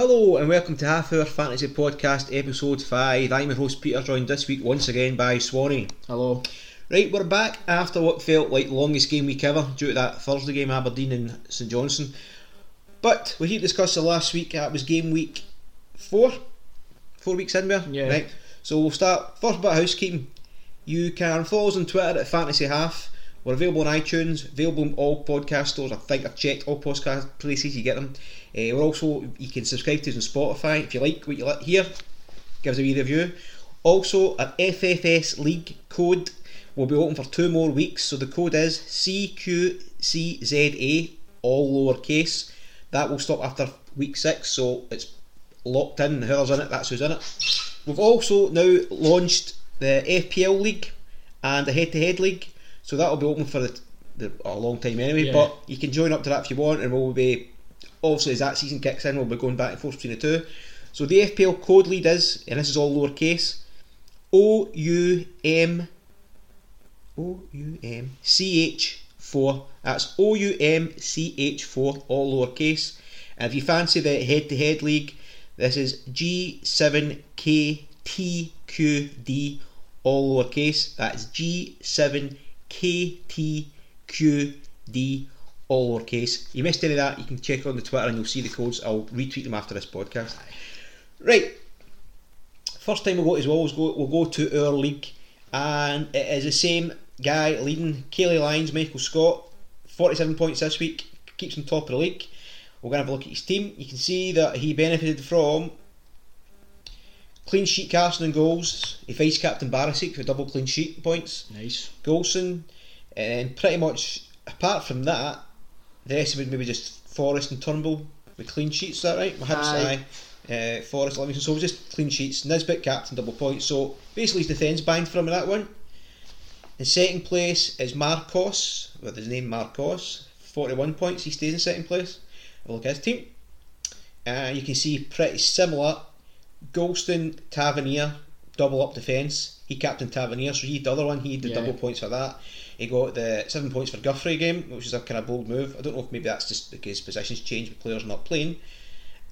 Hello and welcome to Half Hour Fantasy Podcast episode 5. I'm your host Peter, joined this week once again by Swanee. Hello. Right, we're back after what felt like the longest game week ever due to that Thursday game Aberdeen and St Johnstone. But we here to discuss the last week, that was game week 4. Four weeks in there? Yeah. Right. So we'll start, first of housekeeping. You can follow us on Twitter at Fantasy Half. We're available on iTunes, available on all podcast stores. I think I've checked all podcast places you get them. Uh, we're also you can subscribe to us on Spotify if you like what you like here. Give us a wee review. Also, our FFS League code will be open for two more weeks. So the code is CQCZA, all lowercase. That will stop after week six. So it's locked in. Whoever's in it, that's who's in it. We've also now launched the FPL League and the head-to-head league. So that'll be open for the, the, a long time anyway. Yeah. But you can join up to that if you want, and we'll be obviously as that season kicks in, we'll be going back and forth between the two. So the FPL code lead is, and this is all lowercase, O U M O U M C H four. That's O U M C H four, all lowercase. And if you fancy the head-to-head league, this is G seven K T Q D, all lowercase. That's G seven K T Q D, all lowercase. You missed any of that, you can check on the Twitter and you'll see the codes. I'll retweet them after this podcast. Right, first time we'll go as well is go, we'll go to our league, and it is the same guy leading Kaylee Lyons, Michael Scott, 47 points this week, keeps on top of the league. We're going to have a look at his team. You can see that he benefited from clean sheet casting and goals. He faced Captain Barisic for double clean sheet points. Nice. Goldson, and pretty much apart from that, the rest of it maybe just Forrest and Turnbull with clean sheets. Is that right? Hibs, Aye. aye. Uh, Forrest, Livingston. So it was just clean sheets. Nisbet captain double points. So basically, his defence banged for him in that one. In second place is Marcos with his name Marcos. Forty-one points. He stays in second place. Look at his team. Uh, you can see pretty similar. Goldson, Tavernier, double up defence. He captained Tavernier, so he the other one. He did Yeah. double points for that. He got the seven points for Guthrie game, which is a kind of bold move. I don't know if maybe that's just because positions change with players not playing.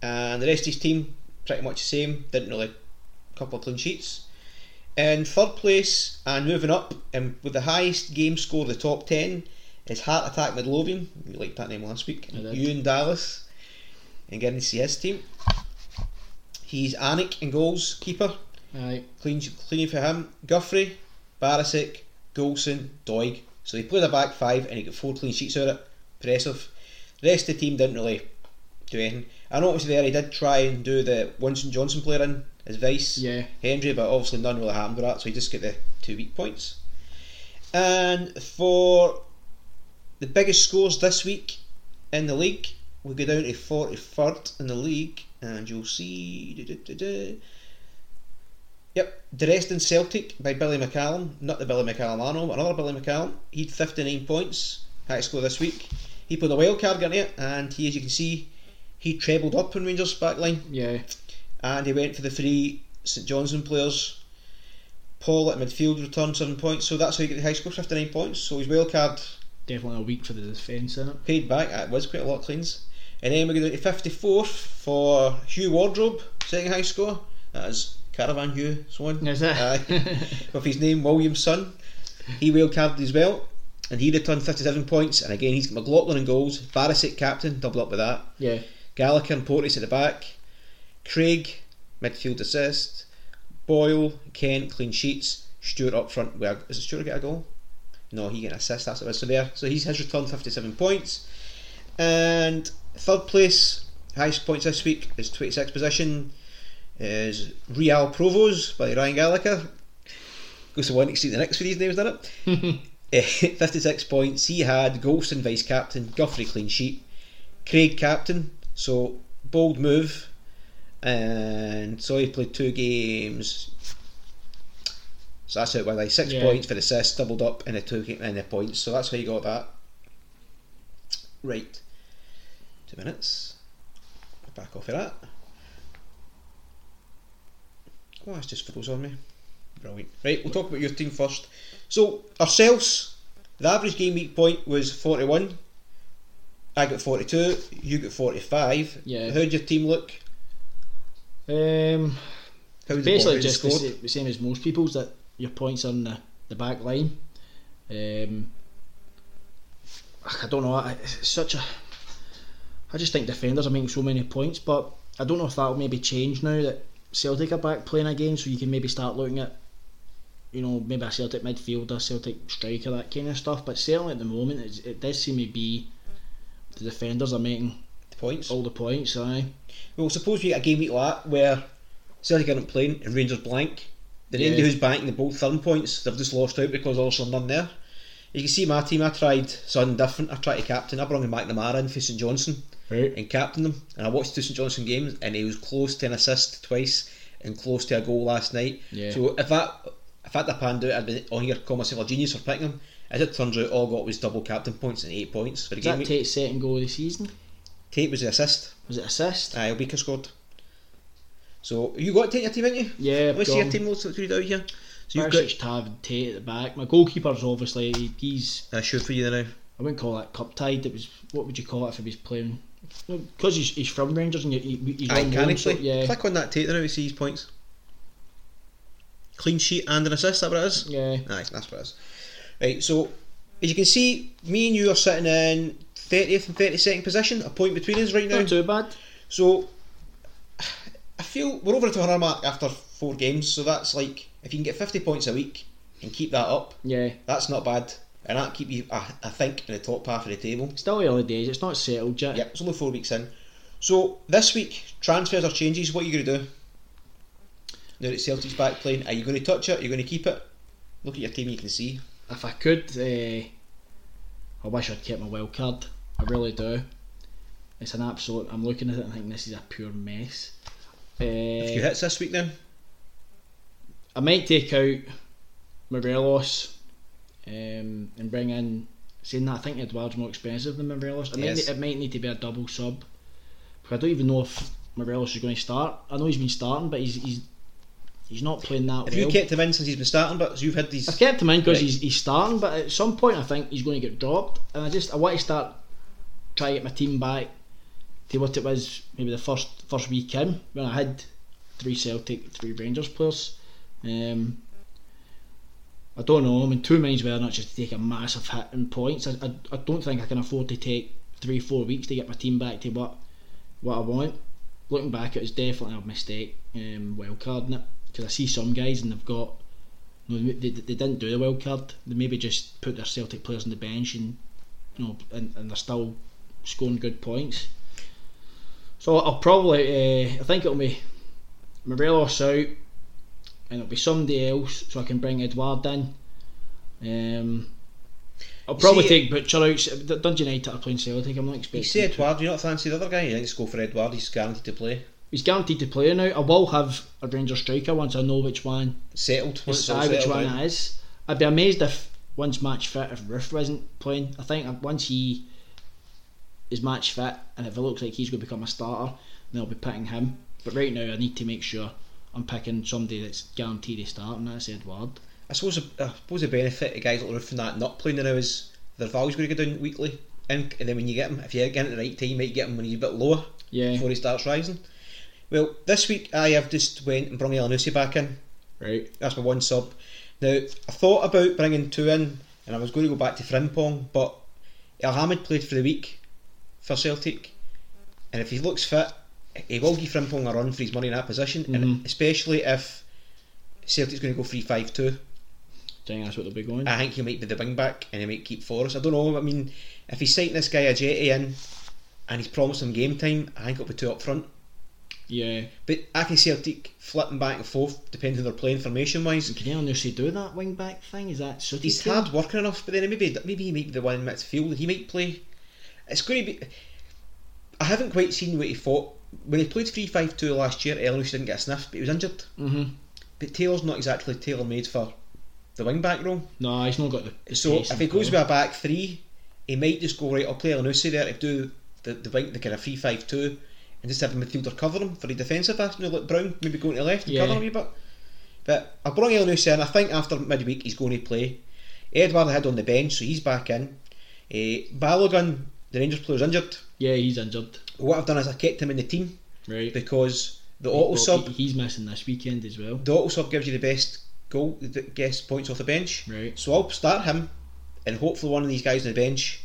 And the rest of his team pretty much the same. Didn't really a couple of clean sheets. In third place and moving up, and with the highest game score, of the top ten is Heart Attack Midlothian. We liked that name last week. Ewan Dallas, and getting to see his team. He's Alnwick in goals, keeper. Aye. Clean, clean for him. Guffrey, Barisic, Goldson, Doig. So he played a back five and he got four clean sheets out of it. Impressive. The rest of the team didn't really do anything. I noticed there he did try and do the Winston Johnson player in as vice Yeah. Hendry, but obviously none really happened with that, so he just got the two weak points. And for the biggest scores this week in the league, we go down to 43rd in the league, and you'll see. da-da-da-da. Yep, Dresden Celtic by Billy McCallum, not the Billy McCallum I know, but another Billy McCallum. He'd 59 points, high score this week. He put a wild card getting it, and he, as you can see, he trebled up in Rangers' backline Yeah. and he went for the three St Johnstone players. Paul at midfield returned seven points, so that's how he got the high score, 59 points. So his wild card definitely a week for the defence in it. paid back. It was quite a lot of cleans. And then we go down to 54th for Hugh Wardrobe, second high score. That is Caravan Hugh Swan. Is it? Aye. With his name, William's son. He whale carded as well. And he returned 57 points. And again, he's got McLaughlin in goals. Barisic captain, double up with that. Yeah. Gallagher and Portis at the back. Craig, midfield assist. Boyle, Kent, clean sheets. Stewart up front. Well, is it Stewart get a goal? No, he get an assist. That's what it is. So there. So he's his returned 57 points. And third place, highest points this week is 26 position is Real Provos by Ryan Gallagher. Goes to one exceed the next for these names, doesn't it? Eh, 56 points. He had Goldson vice captain, Guthrie clean sheet, Craig captain. So bold move. And so he played two games. So that's it by like six Yeah. points for the assist, doubled up in the two game in the points. So that's how you got that. Right. Two minutes. Back off of that. Oh, that's just froze on me. Brilliant. Right, we'll talk about your team first. So, ourselves, the average game week point was 41. I got 42. You got 45. Yeah. How did your team look? Um, How did the basically just the, scored? the same as most people's that your points are in the, the back line. Um, I don't know. I- It's such a. I just think defenders are making so many points, but I don't know if that will maybe change now that Celtic are back playing again, so you can maybe start looking at, you know, maybe a Celtic midfielder, Celtic striker, that kind of stuff. But certainly at the moment, it's, it does seem to be the defenders are making the Points. all the points. Aye. Well, suppose we get a game week like that where Celtic aren't playing and Rangers blank. Then anybody Yeah. who's banking the both third points, they've just lost out because also none there. You can see my team, I tried something different. I tried to captain. I brought him back Mara in for St Johnstone Right. and captained him. And I watched two St Johnstone games and he was close to an assist twice and close to a goal last night. Yeah. So if that if that had panned out, I'd been on here call myself a genius for picking him. As it turns out, all I got was double captain points and eight points for the game that. Tait's second goal of the season? Tait was the assist. Was it assist? Aye, Obika scored. So you got Tait in your team, haven't you? Yeah, Let me see your team. Let's read out here. So you've Barisic, got. Tav, and Tait at the back. My goalkeeper's obviously he's. I should for you now. I wouldn't call that cup tied. It was what would you call it if he was playing? Because he's, he's from Rangers and you- he, he's Aye, can so, yeah, Click on that Tait there. We see his points. Clean sheet and an assist. That what it is. yeah. Aye, that's what it is. Right. So as you can see, me and you are sitting in thirtieth and thirty second position, a point between us right now. Not too bad. So I feel we're over the 200 mark after four games. So that's like if you can get fifty points a week and keep that up, Yeah, that's not bad. And that keep you, I, I think, in the top half of the table. still early days. It's not settled yet. Yeah, it's only four weeks in. So this week, transfers or changes. What are you going to do? Now that Celtic's back playing, are you going to touch it? Are you going to keep it? Look at your team, you can see. If I could, uh, I wish I'd kept my wild card. I really do. It's an absolute. I'm looking at it and thinking this is a pure mess. Uh, If you hits this week, then I might take out Morelos um, and bring in. Saying that, I think Edouard's more expensive than Morelos. It, Yes. might, it might need to be a double sub. Because I don't even know if Morelos is going to start. I know he's been starting, but he's he's, he's not playing that have well. you kept him in since he's been starting? But you've had these. I've kept him in because Right. he's, he's starting, but at some point I think he's going to get dropped, and I just I want to start try to get my team back to what it was maybe the first first week in when I had three Celtic, three Rangers players. Um, I don't know. I mean, two minds whether or not just to take a massive hit in points. I, I, I don't think I can afford to take three four weeks to get my team back to what what I want. Looking back, it was definitely a mistake. Um, wild carding it because I see some guys and they've got no, they, they they didn't do the wild card. They maybe just put their Celtic players on the bench and you know, and, and they're still scoring good points. So I'll probably, uh, I think it'll be Morelos out, and it'll be somebody else, so I can bring Edward in. Um, I'll probably See- take Butcher out. Dundee United are playing Celtic. I'm not You expecting. say to- Edward, do you not fancy the other guy? You think just go for Edward, he's guaranteed to play. He's guaranteed to play now. I will have a Ranger striker once I know which one Settled. once it's which one down. it is. I'd be amazed if once match fit if Roofe wasn't playing. I think once he is match fit and if it looks like he's going to become a starter, then I'll be picking him. But right now, I need to make sure I'm picking somebody that's guaranteed to start, and that's Edward. I suppose, I suppose the benefit of guys like Roofe and that not playing now is their value's going to go down weekly. And, and then when you get them, if you get him at the right time, you might get them when he's a bit lower Yeah. before he starts rising. Well, this week I have just went and brought Elyounoussi back in. Right. That's my one sub. Now, I thought about bringing two in, and I was going to go back to Frimpong, but Elhamed played for the week for Celtic, and if he looks fit, he will give Frimpong a run for his money in that position, and Mhm. especially if Celtic's going to go 3 5 2. I think that's what they'll be going. I think he might be the wing back and he might keep Forrest. I don't know. I mean, if he's citing this guy Ajeti in and he's promised him game time, I think it'll be two up front. yeah. But I can see Celtic flipping back and forth depending on their playing formation wise. Can anyone else do that wing back thing? Is that suited He's hard working enough, but then maybe maybe he might be the one in midfield. He might play. It's going to be. I haven't quite seen what he fought when he played three five two last year. Ellis didn't get a sniff, but he was injured. Mm-hmm. But Taylor's not exactly tailor made for the wing back role. No, he's not got the. So if he goes with a back three, he might just go right. I'll play Lanusi there to do the the wing, the kind of three five two, and just have a midfielder cover him for the defensive aspect. You know, like Brown maybe going to the left and Yeah. cover him a wee bit. But I brought Lanusi in. I think after midweek he's going to play. Edward had on the bench, so he's back in. Uh, Balogun, the Rangers player's injured. Yeah, he's injured. What I've done is I kept him in the team Right. because the auto Well, sub, he- He's missing this weekend as well. the auto sub gives you the best goal, the guest points off the bench. Right. So I'll start him, and hopefully one of these guys on the bench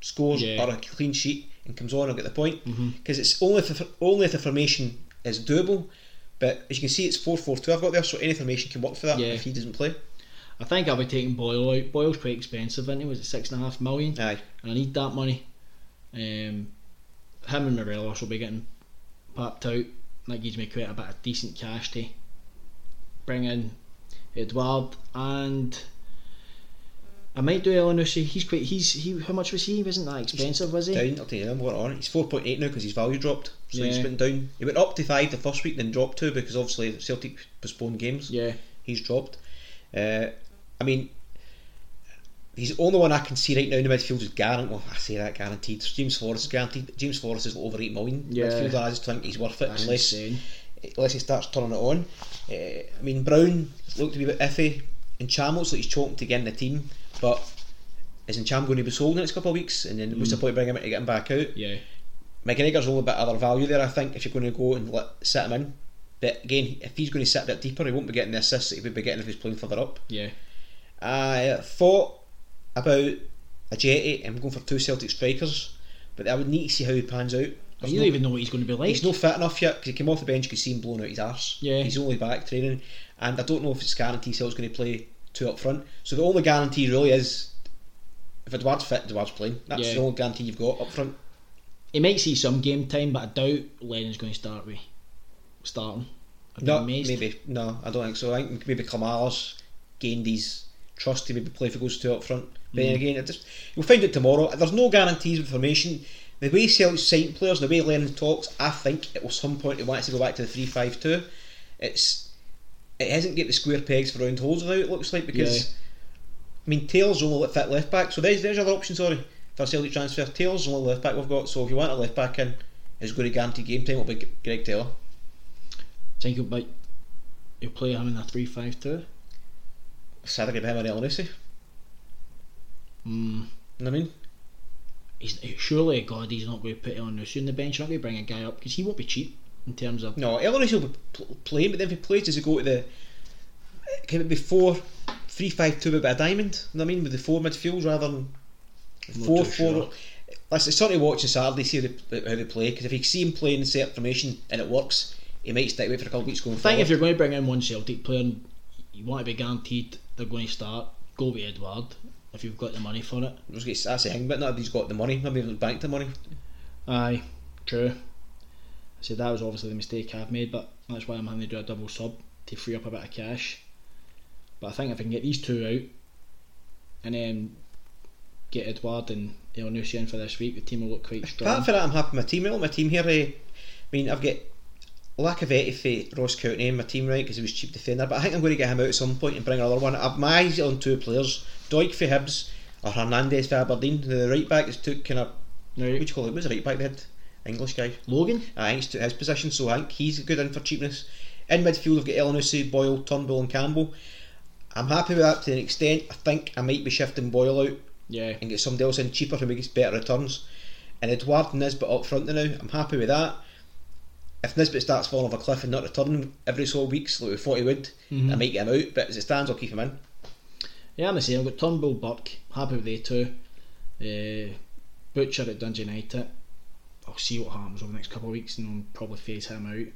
scores Yeah. or a clean sheet and comes on and get the point. Mm-hmm. Because it's only if the, only if the formation is doable. But as you can see, it's four four two. I've got there, so any formation can work for that Yeah. if he doesn't play. I think I'll be taking Boyle out. Boyle's quite expensive, isn't he? Was it six and a half million? Aye, And I need that money. Um, him and Morelos will be getting popped out. That gives me quite a bit of decent cash to bring in Edward and I might do Elyounoussi. He's quite. He's he. How much was he? He wasn't that expensive, was he? down. I'll tell you what on. He's four point eight now because his value dropped. So he's went down. He went up to five the first week, then dropped two because obviously Celtic postponed games. Yeah. he's dropped. Uh, I mean, he's the only one I can see right now in the midfield is guaranteed. Well, I say that guaranteed. James Forrest is guaranteed. James Forrest is over eight million. Yeah. Midfielder, I just think he's worth it That's unless insane. unless he starts turning it on. Uh, I mean, Brown looked to be a bit iffy, and Cham looks like he's choking to get in the team, but. Isn't Cham going to be sold in the next couple of weeks? And then what's the point of bringing him to get him back out? Yeah. McGregor's a little bit other value there, I think, if you're going to go and let, sit him in. But again, if he's going to sit a bit deeper, he won't be getting the assists that he would be getting if he's playing further up. Yeah. I thought about Ajeti. I'm going for two Celtic strikers, but I would need to see how he pans out. You There's don't no- even know what he's going to be like. He's not fit enough yet because he came off the bench. You could see him blowing out his arse. Yeah. he's only back training, and I don't know if it's guaranteed Celtic's going to play two up front. So the only guarantee really is if Edward's fit, Edward's playing. That's Yeah. the only guarantee you've got up front. He might see some game time, but I doubt Lennon's going to start with starting. No, amazed. maybe no, I don't think so. I think maybe Kamalas gained his trust to maybe play if he goes two up front. But Mm. then again, it just you'll find it tomorrow. There's no guarantees with formation. The way Celtic sign players, the way Lennon talks, I think at some point he wants to go back to the three five two. It's it hasn't get the square pegs for round holes now. It looks like because Yeah. I mean Taylor's only fit left back, so there's there's other option. Sorry for a Celtic transfer. Taylor's the only left back we've got. So if you want a left back in, is going to guarantee game time. Will be Greg Taylor. think he'll, like, he'll play him in a 3 5 2. Sadly, give him an Elyounoussi. Mm. You know what I mean? He's, surely, God, he's not going to put Elyounoussi on the bench. Not going to bring a guy up because he won't be cheap in terms of. No, Elyounoussi will be pl- playing, but then if he plays, does he go to the. Can it be four, three, five, two, with a diamond? You know what I mean? With the four midfields rather than not four, four. sure. Listen, it's something to watch on Saturday, see how they, how they play. Because if you see him playing in set formation and it works, he might stick it for a couple of weeks going I think forward. if you're going to bring in one Celtic player you want to be guaranteed they're going to start, go with Edward if you've got the money for it. I was That's the thing, but not everybody's got the money. Not everybody's banked the money. Aye, true. I said that was obviously the mistake I've made, but that's why I'm having to do a double sub to free up a bit of cash. But I think if I can get these two out and then get Edward and Elyounoussi in for this week, the team will look quite strong. Apart from that, I'm happy with my team. I like my team here. eh, I mean, I've got Lacazette for Ross County in my team, right, because he was cheap defender. But I think I'm going to get him out at some point and bring another one. I've my eyes on two players: Doig for Hibs or Hernandez for Aberdeen. The right back is took kind of do you call it? Was the right back they had? English guy. Logan? I think he's took his position, so I think he's good in for cheapness. In midfield, I've got Elyounoussi, Boyle, Turnbull, and Campbell. I'm happy with that to an extent. I think I might be shifting Boyle out Yeah. and get somebody else in cheaper who makes better returns. And Edward Nisbet up front now, I'm happy with that. If Nisbet starts falling off a cliff and not returning every so weeks like we thought he would, I might get him out, but as it stands, I'll keep him in. Yeah, I'm the same. I've got Turnbull, Burke. Happy with they two. Uh, Butcher at Dundee United. I'll see what happens over the next couple of weeks and I'll probably phase him out.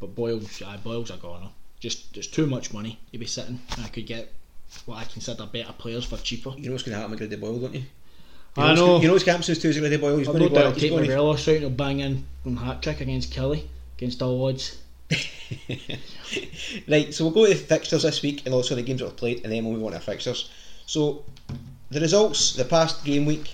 But Boyle's, aye, Boyle's a goner. Just, just too much money to be sitting. I could get what I consider better players for cheaper. You know what's going to happen with Grady Boyle, don't you? You I know. You know what's going to happen to Boyle? He's going to go out. Take going to Morelos out and he'll bang in one hat trick against Killie, against all odds. Right, so we'll go to the fixtures this week and also the games that were played, and then we'll move on to our fixtures. So, the results the past game week.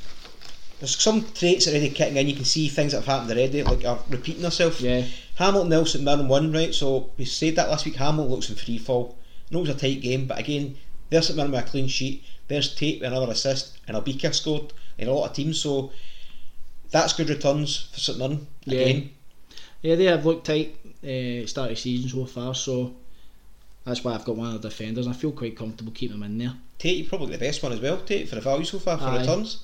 There's some traits already kicking in. You can see things that have happened already, like are repeating themselves. Yeah. Hamilton nil St Mirren one, right? So we said that last week. Hamilton looks in free fall. I know it was a tight game, but again, there's St Mirren with a clean sheet. There's Tait with another assist, and Obika scored in a lot of teams. So that's good returns for St Mirren Yeah. again. Yeah, they have looked tight uh, start of season so far, so that's why I've got one of the defenders. I feel quite comfortable keeping them in there. Tait, probably the best one as well, Tait, for the value so far for Aye. returns.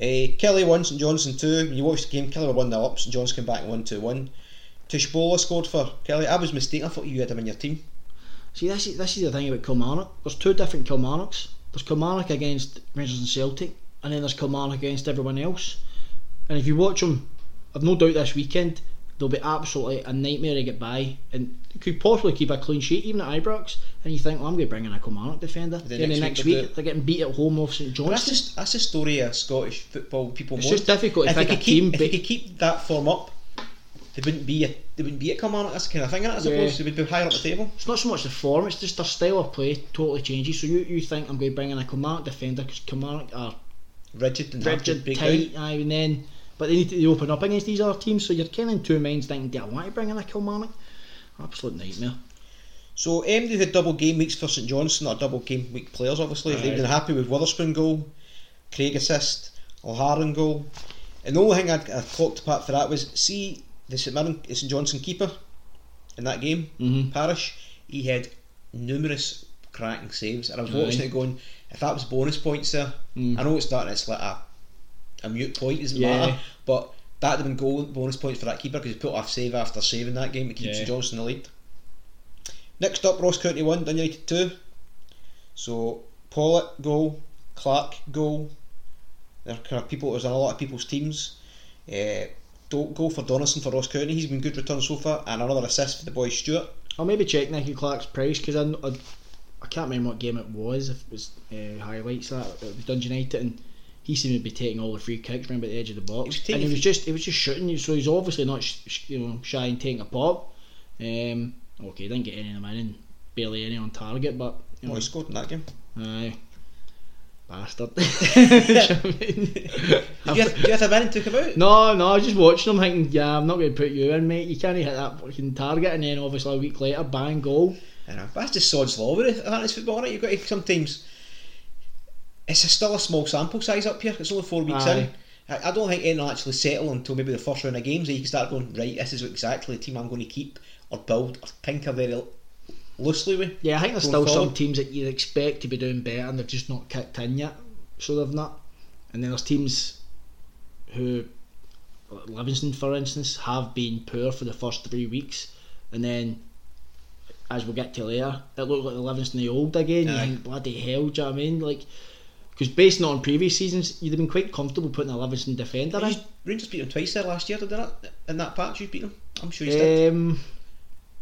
Uh, Killie 1, St Johnstone 2. When you watched the game, Killie were 1 0 up, St Johnstone came back and 1 2 1. Tshibola scored for Killie. I was mistaken, I thought you had him in your team. See, this is, this is the thing about Kilmarnock. There's two different Kilmarnocks. There's Kilmarnock against Rangers and Celtic, and then there's Kilmarnock against everyone else. And if you watch them, I've no doubt this weekend they'll be absolutely a nightmare to get by, and could possibly keep a clean sheet even at Ibrox. And you think, well, I'm going to bring in a Kilmarnock defender. Then Then the next next week week, they're, getting beat at home off St that's John's. just that's the story of Scottish football people It's just difficult to if they pick a could keep, team, If they could keep that form up, they wouldn't be a, they wouldn't be at Kilmarnock. That's kind of thing? I suppose Yeah. they would be higher up the table. It's not so much the form; it's just their style of play totally changes. So you, you think I'm going to bring in a Kilmarnock defender because Kilmarnock are Rigid and rigid, tight, aye, and then but they need to open up against these other teams. So you're kind of in two minds thinking, do I want to bring in a Kilmarnock? Absolute nightmare. So MD had double game weeks for St Johnstone, or double game week players obviously. They've been happy with Wotherspoon goal, Craig assist, O'Halloran goal. And the only thing I'd, I clocked apart for that was see the St Mirren St Johnstone keeper in that game, Mhm. Parish, he had numerous cracking saves and I was Aye. watching it going, if that was bonus points there, Mm. I know it's starting it's like a a mute point, doesn't Yeah. matter, but that'd have been goal bonus points for that keeper because he put off save after save in that game to keep Yeah. Johnson in the lead. Next up, Ross County 1, Dun United 2. So, Pollock goal, Clark goal. There are kind of people, there's a lot of people's teams. Uh, don't go for Donaldson for Ross County, he's been good return so far, and another assist for the boy Stewart. I'll maybe check Nicky Clark's price because I, I can't remember what game it was. If it was uh, highlights that it was Dundee United and he seemed to be taking all the free kicks around by the edge of the box. He and he was just he was just shooting. So he's obviously not sh- sh- you know shy and taking a pop. Um, okay, didn't get any of them in and barely any on target, but you Oh, know, he scored in that game. aye, bastard. You, have, you have win and took him out? No, no, I was just watching him thinking, yeah, I'm not going to put you in, mate. You can't hit that fucking target, and then obviously a week later, bang, goal. I know, but that's just sod's law with it. That's football, innit? You've got to sometimes. It's a, still a small sample size up here. It's only four weeks Aye. in. I, I don't think will actually settle until maybe the first round of games. That you can start going right. This is exactly the team I'm going to keep or build or tinker very loosely with. Yeah, I think there's still some teams that you'd expect to be doing better, and they've just not kicked in yet, so they've not. And then there's teams who, Livingston, for instance, have been poor for the first three weeks, and then. As we'll get to later, it looked like the Livingston the old again. Aye. think, bloody hell, do you know what I mean? Like, because based on previous seasons, you'd have been quite comfortable putting a Livingston defender in. Rangers, Rangers beat them twice there last year, did they not? In that patch, you beat them. I'm sure you did. Um,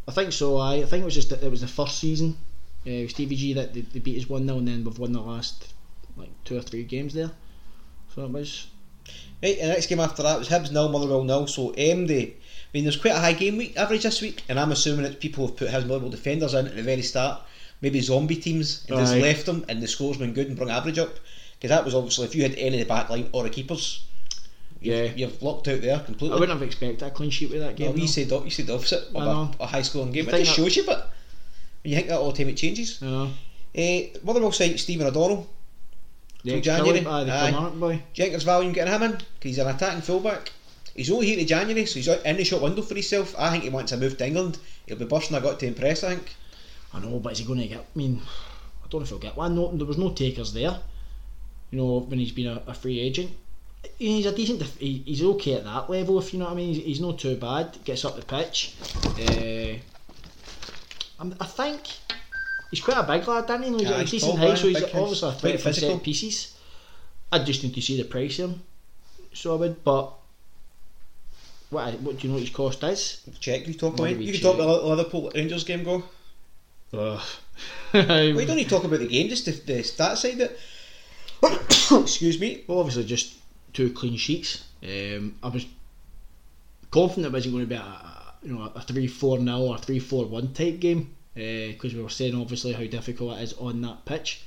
I think so. I I think it was just that it was the first season. Uh, with Stevie G that they, they beat us one 0 and then we've won the last like two or three games there. So it was. Right, and the next game after that was Hibs nil, Motherwell nil. So MD. I mean, there's quite a high game week average this week, and I'm assuming that people have put Hibs Motherwell defenders in at the very start. Maybe zombie teams and just left them, and the score's been good and brought average up. Because that was obviously if you had any of the back line or the keepers, Yeah. you've locked out there completely. I wouldn't have expected a clean sheet with that game. Well, you said the- you said the opposite of a, a high scoring game. You It just shows you, but when you think that all the time it changes. You know. Uh, Motherwell side Stephen O'Donnell. Yeah, January. Aye, the Aye. Boy. Do you think there's value in getting him in? Because he's an attacking fullback. He's only here to January, so he's in the shop window for himself. I think he wants to move to England. He'll be bursting I got to impress, I think. I know, but is he going to get? I mean, I don't know if he'll get one. No, there was no takers there. You know, when he's been a, a free agent, he's a decent. Def- he, he's okay at that level, if you know what I mean. He's, he's not too bad. Gets up the pitch. Uh, I'm, think he's quite a big lad, Danny. He's Yeah, a decent height, so he's obviously a threat from set pieces. I just need to see the price of him. So I would, but what what do you know what his cost is? Check, you talk about do it. we You can talk about the Liverpool Rangers game go. Ugh. Well, you don't need to talk about the game, just the, the stat side of it. Excuse me. Well, obviously, just two clean sheets. Um, I was confident it wasn't going to be a you know a three four 0 or three four one type game because we were saying obviously how difficult it is on that pitch.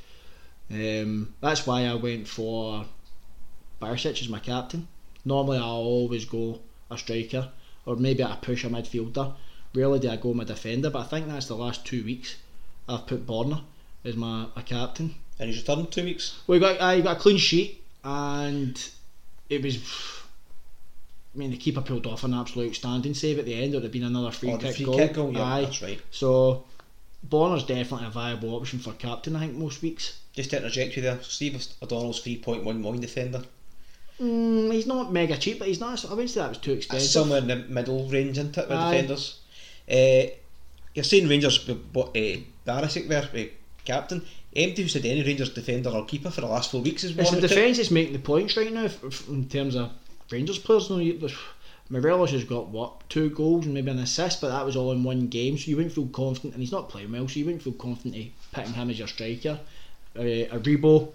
Um, that's why I went for Barisic as my captain. Normally, I always go a striker or maybe I push a midfielder. Rarely do I go my defender, but I think that's the last two weeks I've put Borna as my, my captain. And he's returned two weeks. We got uh, I got a clean sheet, and it was. I mean, the keeper pulled off an absolute outstanding save at the end. It would have been another free Oh, kick free goal. kick goal, yeah, Aye. that's right. So, Borna's definitely a viable option for captain. I think most weeks. Just to interject you there, Steve O'Donnell's 3.1 million defender. Mm, he's not mega cheap, but he's not. I wouldn't say that was too expensive. somewhere in the middle range, isn't it, with Aye. defenders? Uh, you're saying Rangers, but uh, Barisic there, uh, captain. Empty who said any Rangers defender or keeper for the last four weeks is It's the defence that's making the points right now in terms of Rangers players. No, you- Morelos has got what two goals and maybe an assist, but that was all in one game, so you wouldn't feel confident. And he's not playing well, so you wouldn't feel confident picking him as your striker. Uh, Aribo,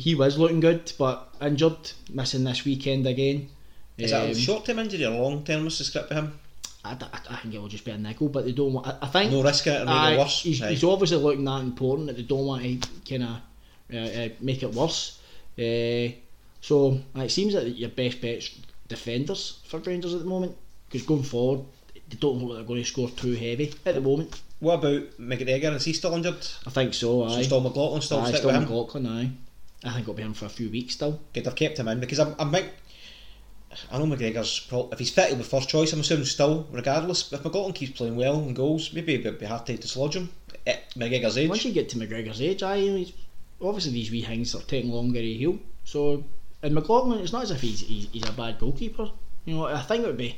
he was looking good, but injured, missing this weekend again. Is that Um, a short term injury or long term? What's the script for him? I, I, I think it will just be a niggle, but they don't want. I, I think No risk it or make Aye, it worse. He's, he's obviously looking that important that they don't want to kind of uh, uh, make it worse. Uh, so uh, it seems that your best bet's defenders for Rangers at the moment because going forward they don't look like they're going to score too heavy at the moment. What about McGregor? Is he still injured? I think so. Aye. So still McLaughlin still aye, still? McLaughlin. Aye. I think it'll be him for a few weeks still. Good, I've kept him in because I'm, I'm think- I know McGregor's pro- if he's fit he'll be first choice. I'm assuming still, regardless. If McLaughlin keeps playing well and goals, maybe it'd be hard to dislodge him at McGregor's age. Once you get to McGregor's age, he's, obviously these wee things are taking longer to heal. So, and McLaughlin, it's not as if he's, he's, he's a bad goalkeeper. You know, I think it would be.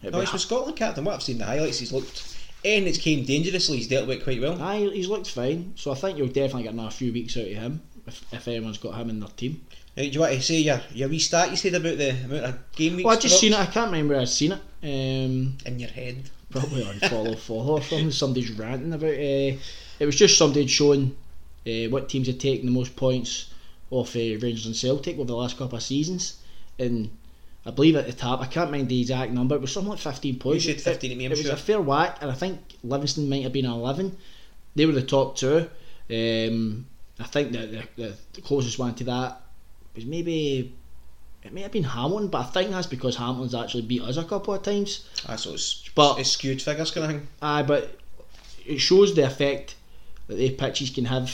it'd No, be he's with Scotland captain. What I've seen the highlights, he's looked. And it's came dangerously. He's dealt with it quite well. Aye, he's looked fine. So I think you'll definitely get another few weeks out of him if, if anyone's got him in their team. Right, do you want to say your your wee stat you said about the amount of game weeks? Well, I just dropped seen it. I can't remember I've seen it. Um, in your head. probably on follow follow or something. Somebody's ranting about. Uh, it was just somebody showing uh, what teams had taken the most points off uh, Rangers and Celtic over the last couple of seasons, and I believe at the top I can't mind the exact number. It was something like fifteen points. said 15 to me, I'm it was sure. a fair whack, and I think Livingston might have been eleven. They were the top two. Um, I think that the, the, the closest one to that was maybe. It may have been Hamilton, but I think that's because Hamilton's actually beat us a couple of times. Ah, so it's, But- it's skewed figures kind of thing. Aye, but it shows the effect that the pitches can have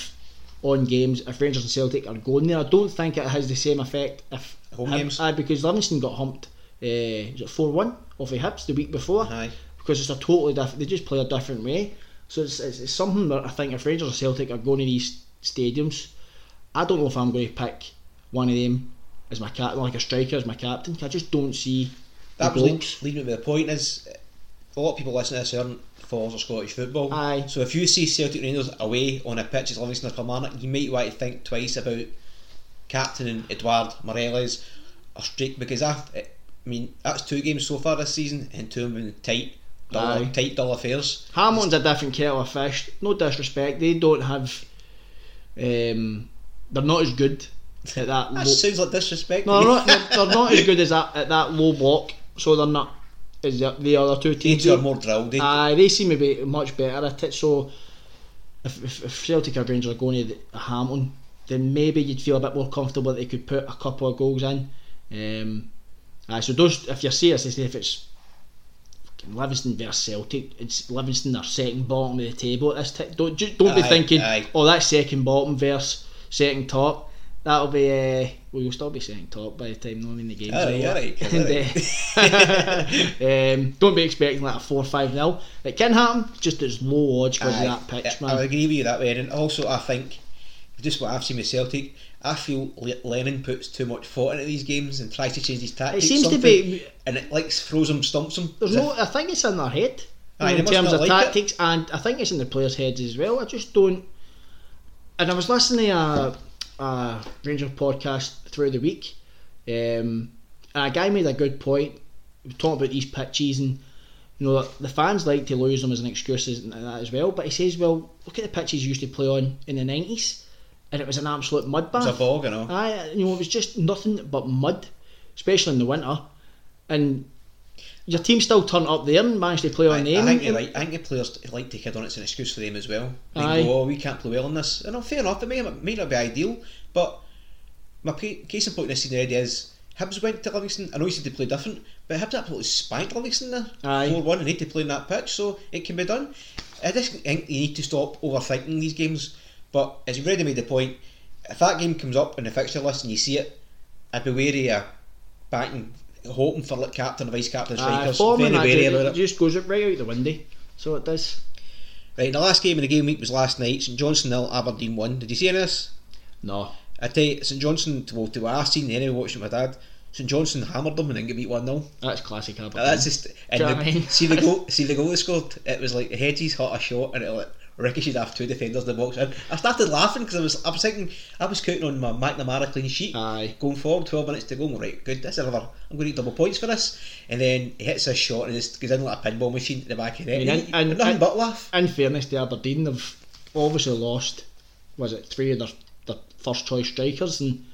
on games if Rangers and Celtic are going there. I don't think it has the same effect if Home Hib- games? Aye, because Livingston got humped. Uh, it four one off the Hibs the week before? Aye. Because it's a totally different. They just play a different way. So it's, it's, it's something that I think if Rangers and Celtic are going to these stadiums, I don't know if I'm going to pick one of them as my cap, like a striker as my captain. I just don't see the That was leading me to the point is a lot of people listening to this aren't followers of Scottish football. Aye. So if you see Celtic Rangers away on a pitch at Livingston or Kilmarnock, you might want to think twice about captaining Edouard Morelos or Streak because I, I mean that's two games so far this season and two of them been tight, dull, tight, dull affairs. Hamilton's a different kettle of fish. No disrespect, they don't have. Um, they're not as good at that. That low, sounds like disrespect. no, they're not. They're, they're not as good as that at that low block. So they're not. As the, the other two teams. are more drilled. eh? Aye, they seem to be much better at it. So if, if, if Celtic or Rangers are going to the, Hamilton, then maybe you'd feel a bit more comfortable that they could put a couple of goals in. Um, aye, so those, if you're serious, if it's Livingston versus Celtic, it's Livingston are second bottom of the table at this time. Don't don't be Aye, thinking, aye. oh, that's second bottom versus second top. That'll be uh, well, you'll still be second top by the time knowing the game's Alright, over. alright, And, uh, um, don't be expecting like a four five nil. It can happen, just as low odds because of that pitch, I, I agree with you that way, and also I think just what I've seen with Celtic, I feel Le- Lennon puts too much thought into these games and tries to change his tactics. It seems to be- and it like throws him, stumps him. There's no. I think it's in their head. Aye, in terms of like it. tactics, and I think it's in the players' heads as well. I just don't. And I was listening to a, a Ranger podcast through the week, um, and a guy made a good point. He was talking about these pitches, and you know the fans like to lose them as an excuse and that as well. But he says, well, look at the pitches you used to play on in the nineties, and it was an absolute mud bath. It's a bog, you know. Aye, you know, it was just nothing but mud, especially in the winter. And your team still turn up there and manage to play I, on I them. think you're right. I think the players like to kid on it's an excuse for them as well. They Aye. go, oh, we can't play well in this. And no, fair enough, it may, it may not be ideal, but my case in point this season already is Hibs went to Livingston. I know you said they play different, but Hibs absolutely spanked Livingston there. Aye. 4 1 and need to play in that pitch, so it can be done. I just think you need to stop overthinking these games, but as you've already made the point, if that game comes up in the fixture list and you see it, I'd be wary of backing, hoping for like captain or vice captain strikers. form very wary about it. just goes right out the window. So it does. Right, the last game of the game week was last night. St Johnstone nil, Aberdeen one. Did you see any of this? No. I tell you, St Johnstone, well, to what I've seen anyway, watching my dad, St Johnstone hammered them and then get beat one 0 That's classic Aberdeen. That's just. And the, I mean? see the goal. See the goal they scored. It was like Hedges hot a shot and it like ricocheted have two defenders in the box. And I started laughing because I was I was thinking I was counting on my McNamara clean sheet. Aye. Going forward, twelve minutes to go. I'm Right, good. This is another. I'm going to get double points for this. And then he hits a shot and just goes in like a pinball machine at the back of the net. I mean, And, and- nothing and- but laugh. In fairness to Aberdeen, they've obviously lost, was it three of their, their first choice strikers, and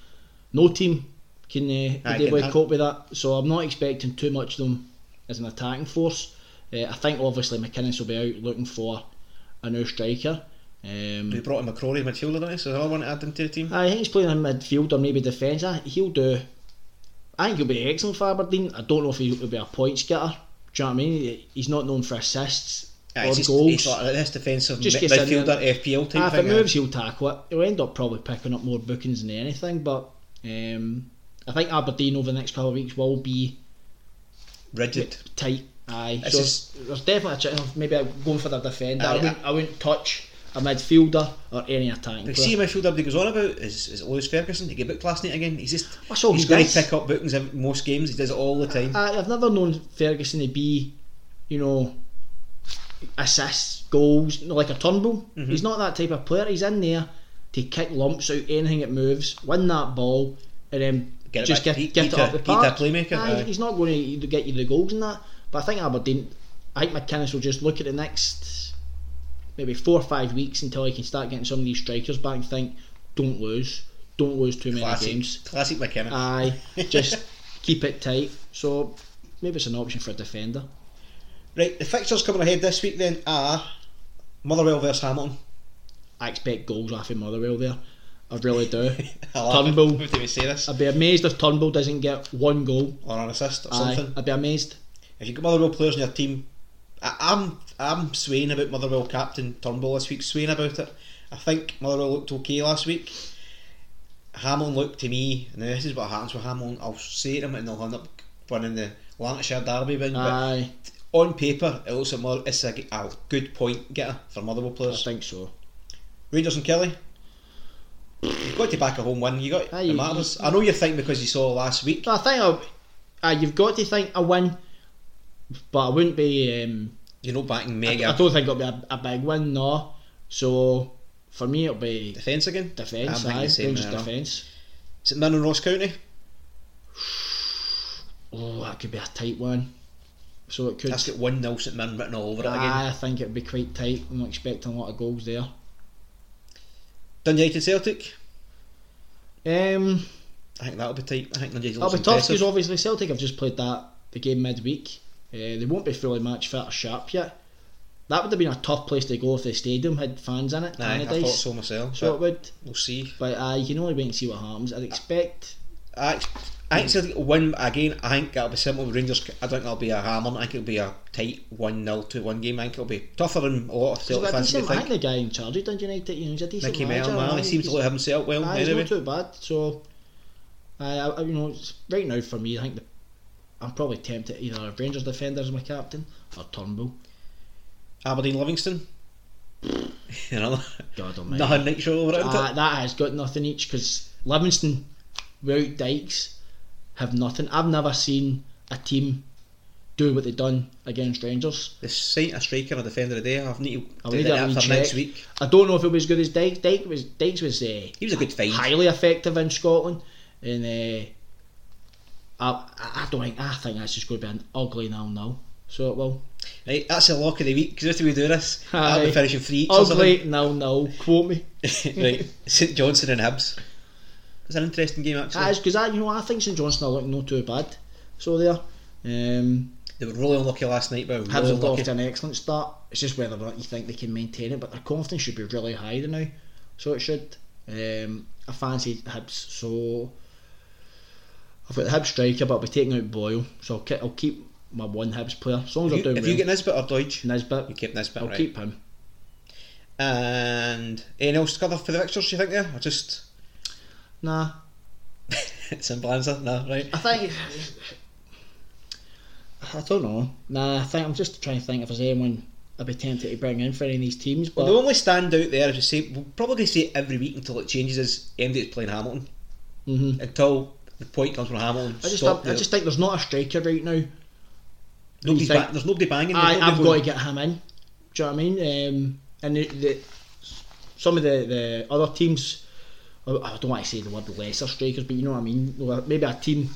no team can uh, Aye, be can cope with that. So I'm not expecting too much of them as an attacking force. Uh, I think obviously McInnes will be out looking for a new striker. Um, We brought in McCrorie midfielder, didn't? So another one to add him to the team. I think he's playing in midfield or maybe defence. He'll do. I think he'll be excellent for Aberdeen. I don't know if he'll be a points getter. Do you know what I mean? He's not known for assists Aye, or just, goals. It's like this defensive Just mid- gets in midfielder. FPL type Ah, if it moves, he'll tackle it. He'll end up probably picking up more bookings than anything. But um, I think Aberdeen over the next couple of weeks will be rigid. tight. Aye, It's so just- there's definitely a chance of maybe going for the defender. I Aye, wouldn't, I wouldn't touch a midfielder or any attacking player. see, midfielder that goes on about is, is Lewis Ferguson. He get booked last night again. He's just That's all he's he going to pick up bookings in most games. He does it all the time. I, I've never known Ferguson to be, you know, assists, goals, you know, like a Turnbull. Mm-hmm. He's not that type of player. He's in there to kick lumps out anything that moves, win that ball, and then Get it just get, Eat- get it up the park. playmaker, Aye, aye. he's not going to get you the goals in that. But I think Aberdeen, I think McInnes will just look at the next maybe four or five weeks until he can start getting some of these strikers back and think, don't lose, don't lose too many Classic, games. classic McKenna. Aye, just keep it tight. So maybe it's an option for a defender. right, the fixtures coming ahead this week then are Motherwell versus Hamilton. I expect goals off of Motherwell there. I really do. I Turnbull. every time say this, I'd be amazed if Turnbull doesn't get one goal. or an assist or Aye, something. I'd be amazed. If you've got Motherwell players in your team, I, I'm I'm swaying about Motherwell captain Turnbull this week. Swaying about it. I think Motherwell looked okay last week. Hamilton looked to me, and this is what happens with Hamilton. I'll say them, and they'll end up winning the Lanarkshire Derby win. But on paper, it looks like more, it's a, a good point getter for Motherwell players. I think so. Rangers and Killie. You've got to back a home win. You got Aye, it you- I know you're thinking because you saw last week. I think I'll, uh, you've got to think a win, but I wouldn't be. Um, You're not backing I, mega I don't think it'll be a, a big win, no. So for me, it'll be defence again. defence. I'm thinking Aye, the same Rangers defence. Is it Mirren Ross County? Oh, that could be a tight one. So it could. That's got 1 0 St Mirren written all over it again. I think it'd be quite tight. I'm not expecting a lot of goals there. Dun United Celtic. Um, I think that'll be tight. I think Dun United it'll looks be tough because obviously Celtic have just played that the game midweek. Uh, they won't be fully match fit or sharp yet. That would have been a tough place to go if the stadium had fans in it. Aye, I thought so myself. So it would. we'll see. But uh, you can only wait and see what happens. I'd expect. I, I think will win again. I think that'll be similar with Rangers. I don't think that'll be a hammer. I think it'll be a tight 1 0 to 1 game. I think it'll be tougher than a lot of Celtic fans decent, I think think. the guy in charge of Dundee United, you know, he's a decent Mickey manager. Mellon. He seems to look himself well. aye, he's anyway. not too bad. So, aye, I, I, you know, right now for me, I think the, I'm probably tempted either Rangers defender as my captain or Turnbull. Aberdeen Livingston. you know, God almighty. nothing next over it. isn't Uh, it? that has got nothing each because Livingston, without Dykes, have nothing. I've never seen a team do what they've done against Rangers. The sight a striker and a defender a day. I've need I to need do that for recheck. next week. I don't know if it was good as Dykes. Dykes was Dykes was uh, He was a good find. highly effective in Scotland, and uh, I, I don't think I think that's just going to be an ugly nil nil. So it will. Right, that's the lock of the week. Because if we do this, I'll be finishing three Ugly nil nil. Quote me. right, St Johnstone and Hibs. It's an interesting game actually. That is because I you know I think St Johnstone are looking not too bad. So there. Um, They were really unlucky last night, but Hibs have got an excellent start. It's just whether or not you think they can maintain it, but their confidence should be really high now. So it should. Um, I fancy Hibs, so I've got the Hibs striker, but I'll be taking out Boyle, so I'll, ke- I'll keep my one Hibs player. As long as If they're you, doing if well. you get Nisbet or Doidge, Nisbet, you keep Nisbet, I'll right? keep him. And anything else to cover for the fixtures? You think there, or just Nah, simple answer? No, right. I think. I don't know. Nah, I think I'm just trying to think if there's anyone I'd be tempted to bring in for any of these teams, but Well, the only stand out there, as you say, we'll probably say it every week until it changes, is MD's playing Hamilton. Mhm. Until the point comes where Hamilton I just I, the- just think there's not a striker right now. nobody's ba- there's nobody banging. I, there's I've nobody got to get him in. Do you know what I mean? Um, and the, the, some of the, the other teams, I I don't want to say the word lesser strikers, but you know what I mean. Maybe a team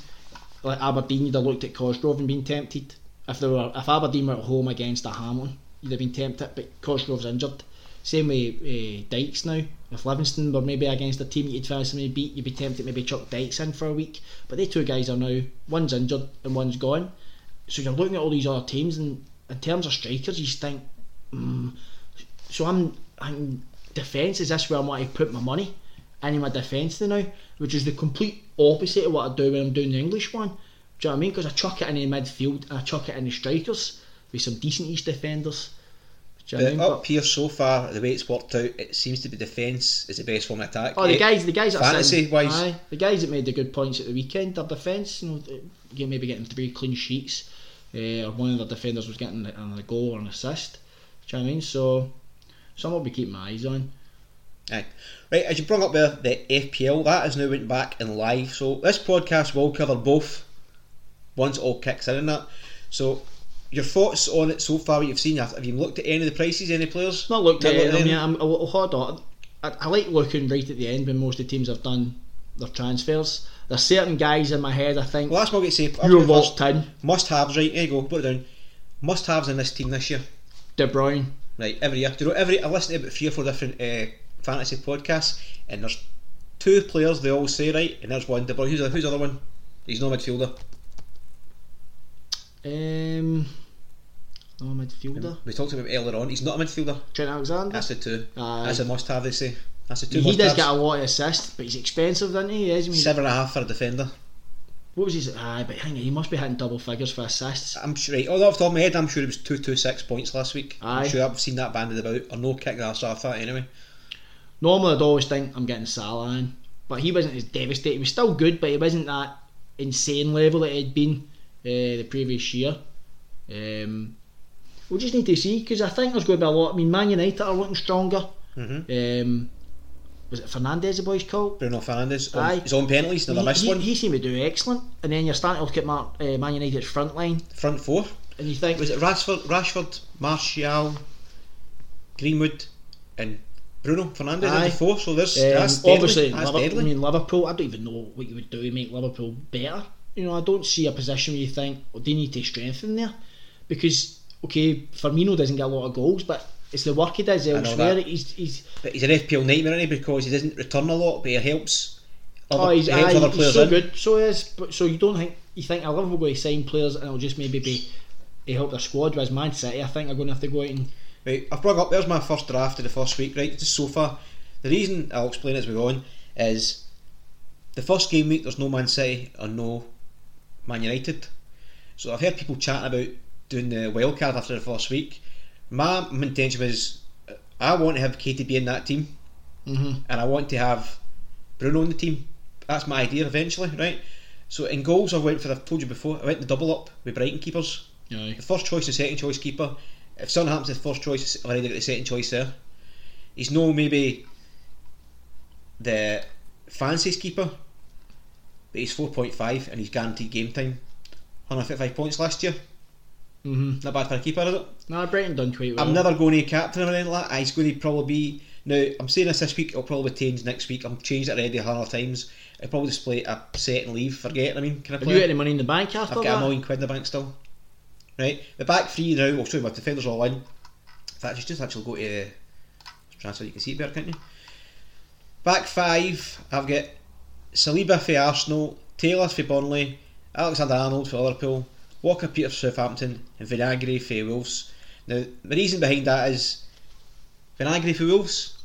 like Aberdeen, you'd have looked at Cosgrove and been tempted. If they were, if Aberdeen were at home against a Hamilton, you'd have been tempted. But Cosgrove's injured. Same with uh, Dykes now. If Livingston were maybe against a team you'd fancy beat, you'd be tempted maybe chuck Dykes in for a week. But they two guys are now one's injured and one's gone. So you're looking at all these other teams, and in terms of strikers, you think, mm. so I'm, I'm defence. Is this where I want to put my money? into my defence now, which is the complete opposite of what I do when I'm doing the English one. Do you know what I mean? Because I chuck it in the midfield and I chuck it in the strikers with some decent East defenders. Do you know But up But- here so far, the way it's worked out, it seems to be defence is the best form of attack. Oh, the guys, the guys fantasy sitting- wise, aye, the guys that made the good points at the weekend, their defence, you know, they- maybe getting three clean sheets, uh, or one of the defenders was getting a, a goal or an assist. Do you know what I mean? So, some I'll be keeping my eyes on. Aye. Right, as you brought up there, the FPL, that has now went back in live. So this podcast will cover both once it all kicks in and that. So your thoughts on it so far, what you've seen, have you looked at any of the prices, any players? Not looked at Never it. I them? I'm a little hard on. I, I like looking right at the end when most of the teams have done their transfers. There's certain guys in my head I think Well, that's what I'm to say. That's your my worst first- ten, Must haves, right? There you go, put it down. Must haves in this team this year. De Bruyne. Right, every year. Do you know, every I listen to about three or four different uh, fantasy podcasts, and there's two players they all say right, and there's one. De Bruyne. Who's the, who's the other one? He's no midfielder. Um, midfielder. We talked about him earlier on. He's not a midfielder. Trent Alexander. That's the two. Aye. That's a must-have. They say. That's the two. he does get a lot of assists, but he's expensive, doesn't he? He is. I mean, seven and a half for a defender. What was his? Aye, but hang on, he must be hitting double figures for assists. I'm sure. Right, although off the top of my head, I'm sure it was two two six points last week. Aye. I'm sure I've seen that banded about, or no kick that off that anyway. Normally, I'd always think I'm getting Salah in, but he wasn't as devastating. He was still good, but he wasn't that insane level that he'd been uh, the previous year. Um, we just need to see because I think there's going to be a lot. I mean, Man United are looking stronger. Mm-hmm. Um, was it Fernandes the boy's called? Bruno Fernandes. Aye. On, he's on penalties. Never he, missed he, one. he seemed to do excellent, and then you're starting to look at Mar- uh, Man United's front line, Front four. and you think Was it Rashford, Rashford, Martial, Greenwood, and Bruno Fernandes? Aye. Aye. Four. So there's Um, that's obviously, that's Liverpool, I mean Liverpool. I don't even know what you would do to make Liverpool better. You know, I don't see a position where you think well, they need to strengthen there because okay, Firmino doesn't get a lot of goals, but it's the work he does elsewhere. He's he's But he's an FPL nightmare, isn't he? Because he doesn't return a lot, but he helps. Other, oh he's, he helps aye, other he's so in. good. So he is. But so you don't think you think a Liverpool going to sign players and it'll just maybe be to help their squad. Whereas Man City, I think are going to have to go out and Right, I've brought up. There's my first draft of the first week. Right, just so far. The reason I'll explain as we go on is the first game week. There's no Man City or no Man United. So I've heard people chatting about doing the wild card after the first week. My intention was I want to have KDB in that team, Mhm. and I want to have Bruno in the team. That's my idea eventually, right? So in goals, I went for. I've told you before. I went the double up with Brighton keepers. Aye. The first choice, the second choice keeper. If something happens to the first choice, I've already got the second choice there. he's no maybe the fanciest keeper, but he's four point five and he's guaranteed game time. 155 points last year. Mm-hmm. Not bad for a keeper, is it? No, Brighton done quite well. I'm never going to captain or anything like that. He's going to probably be. Now, I'm saying this this week, it'll probably change next week. I'm changed it already a hundred times. I'll probably just play a set and leave, forget, I mean, can I Have play? you got any money in the bank after I've got a million quid in the bank still. Right, the back three now. Well, sorry, my defenders all in. In fact, you just actually go to the transfer. You can see it better, can't you? Back five. I've got Saliba for Arsenal, Taylor for Burnley, Alexander Arnold for Liverpool, Walker Peters Southampton, and Vinagre for Wolves. Now, the reason behind that is Vinagre for Wolves.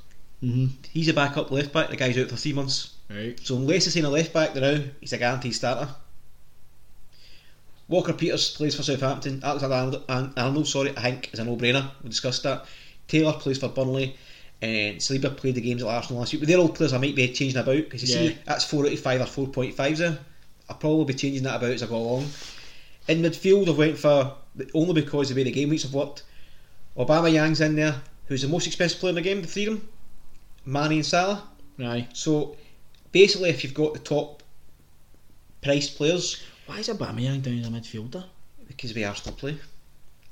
Mm-hmm. He's a backup left back. The guy's out for three months. Right. So unless he's in a left back now, he's a guaranteed starter. Walker Peters plays for Southampton. Alexander Arnold, Ar- Arnold sorry, I think is a no-brainer. We discussed that. Taylor plays for Burnley, and Saliba played the games at Arsenal last week. But they're all players I might be changing about because you Yeah. see that's four out of five or four point fives there. I'll probably be changing that about as I go along. In midfield, I've went for only because of the way the game weeks have worked. Aubameyang's in there, who's the most expensive player in the game, the three of them, Mane and Salah. Aye. So basically, if you've got the top priced players, Why is Aubameyang down as a midfielder? because we Arsenal play,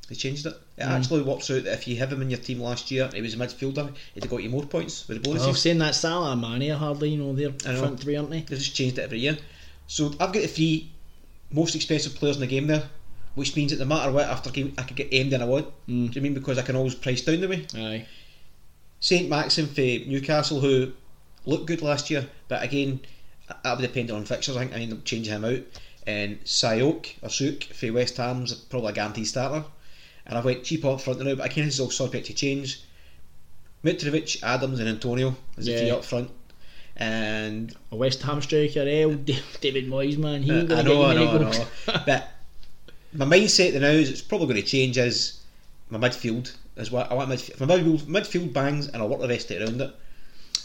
they changed it. It Mm. actually works out that if you have him in your team last year, he was a midfielder, he'd have got you more points with the bonuses. saying that Salah and Mane are hardly, you know, they're I know. front three, aren't they? They've just changed it every year. So I've got the three most expensive players in the game there, which means that no matter what, after game, I could get aimed in I want. Mm. Do you I mean? Because I can always price down the way. Aye. Saint Maxim for Newcastle, who looked good last year, but again, that would depend on fixtures. I think I end up changing him out. And Sayok or Sook for West Ham's probably a guaranteed starter. And I've went cheap up front now, but again, this is all subject to change. Mitrovic, Adams, and Antonio as the Yeah. three up front. And A West Ham striker, eh? David Moyes, man. He ain't Uh, I gonna know, get I know, I know. but my mindset now is it's probably going to change is my midfield as well. I want midfield, my midfield, midfield bangs, and I'll work the rest of it around it.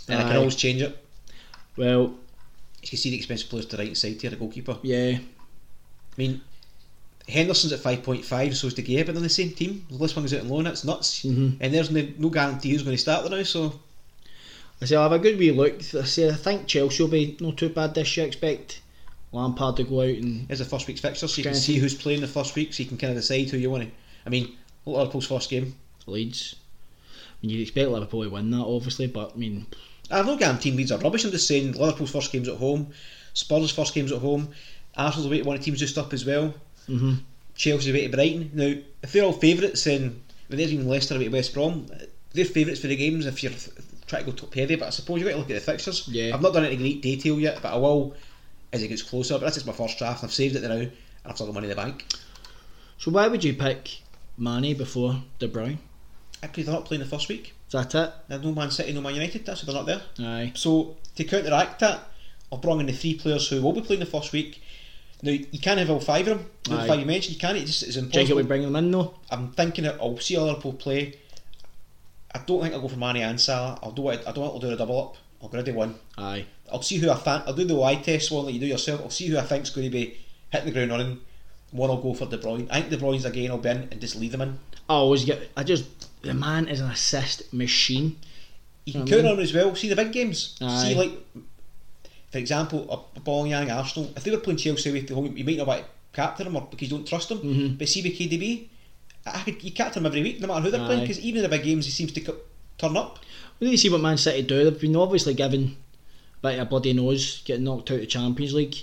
And I can always change it. Well, You can see the expensive players to the right side here, the goalkeeper. yeah. I mean, Henderson's at 5.5, so is De Gea, but they're the same team. This one's out on loan, it's nuts. Mhm. And there's no, no guarantee who's going to start there now, so I say I'll have a good wee look. I say I think Chelsea will be not too bad this year. I expect Lampard to go out and here's the first week's fixture, so you can see who's playing the first week, so you can kind of decide who you want to. I mean, Liverpool's first game. Leeds. I mean, you'd expect Liverpool to win that, obviously, but I mean, I've no guaranteeing Leeds are rubbish. I'm just saying Liverpool's first game's at home, Spurs' first game's at home, Arsenal's away to one of the teams just up as well. Mhm. Chelsea away to Brighton. Now, if they're all favourites, then when there's even Leicester away to West Brom, they're favourites for the games if you're trying to go top heavy. But I suppose you've got to look at the fixtures. Yeah. I've not done it in great detail yet, but I will as it gets closer. But that's just my first draft. I've saved it now, and I've still got money in the bank. so why would you pick Mane before De Bruyne? Actually, they're not playing the first week. Is that it? There's no Man City, no Man United. That's why they're not there. Aye. So to counteract that, I've brought in the three players who will be playing the first week. Now you can't have all five of them. The Aye. five you mentioned, you can't. It's Do you think it bring them in though? I'm thinking that I'll see other people play. I don't think I'll go for Mane and Salah. I'll do it. I don't I'll do a double up. I'll go ready one. Aye. I'll see who I fan. I'll do the eye test one that you do yourself. I'll see who I think's going to be hitting the ground running. One I'll go for De Bruyne. I think De Bruyne's again. I'll be in and just leave them in. I always get. I just. The man is an assist machine. You can I count mean- on him as well. See the big games. Aye. See like, for example, a Young Arsenal. If they were playing Chelsea home, you might not want to captain them or because you don't trust them. Mhm. But see with KDB, I could you captain him every week, no matter who they're playing, Aye. because even in the big games he seems to co- turn up. We need to see what Man City do. They've been obviously given a bit of a bloody nose getting knocked out of the Champions League.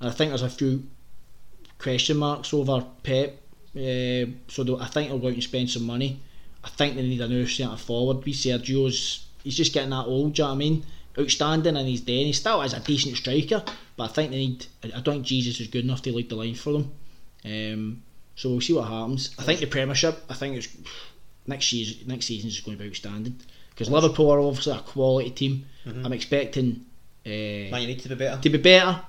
And I think there's a few question marks over Pep. Uh, so I think they'll go out and spend some money. I think they need a new centre forward. Be Sergio's. He's just getting that old. Do you know what I mean? Outstanding in his day, and he still is a decent striker. But I think they need. I I don't think Jesus is good enough to lead the line for them. Um, so we'll see what happens. I think the Premiership. I think it's next season. Next season is going to be outstanding because Liverpool are obviously a quality team. I'm expecting uh, Man United to be better. to be better,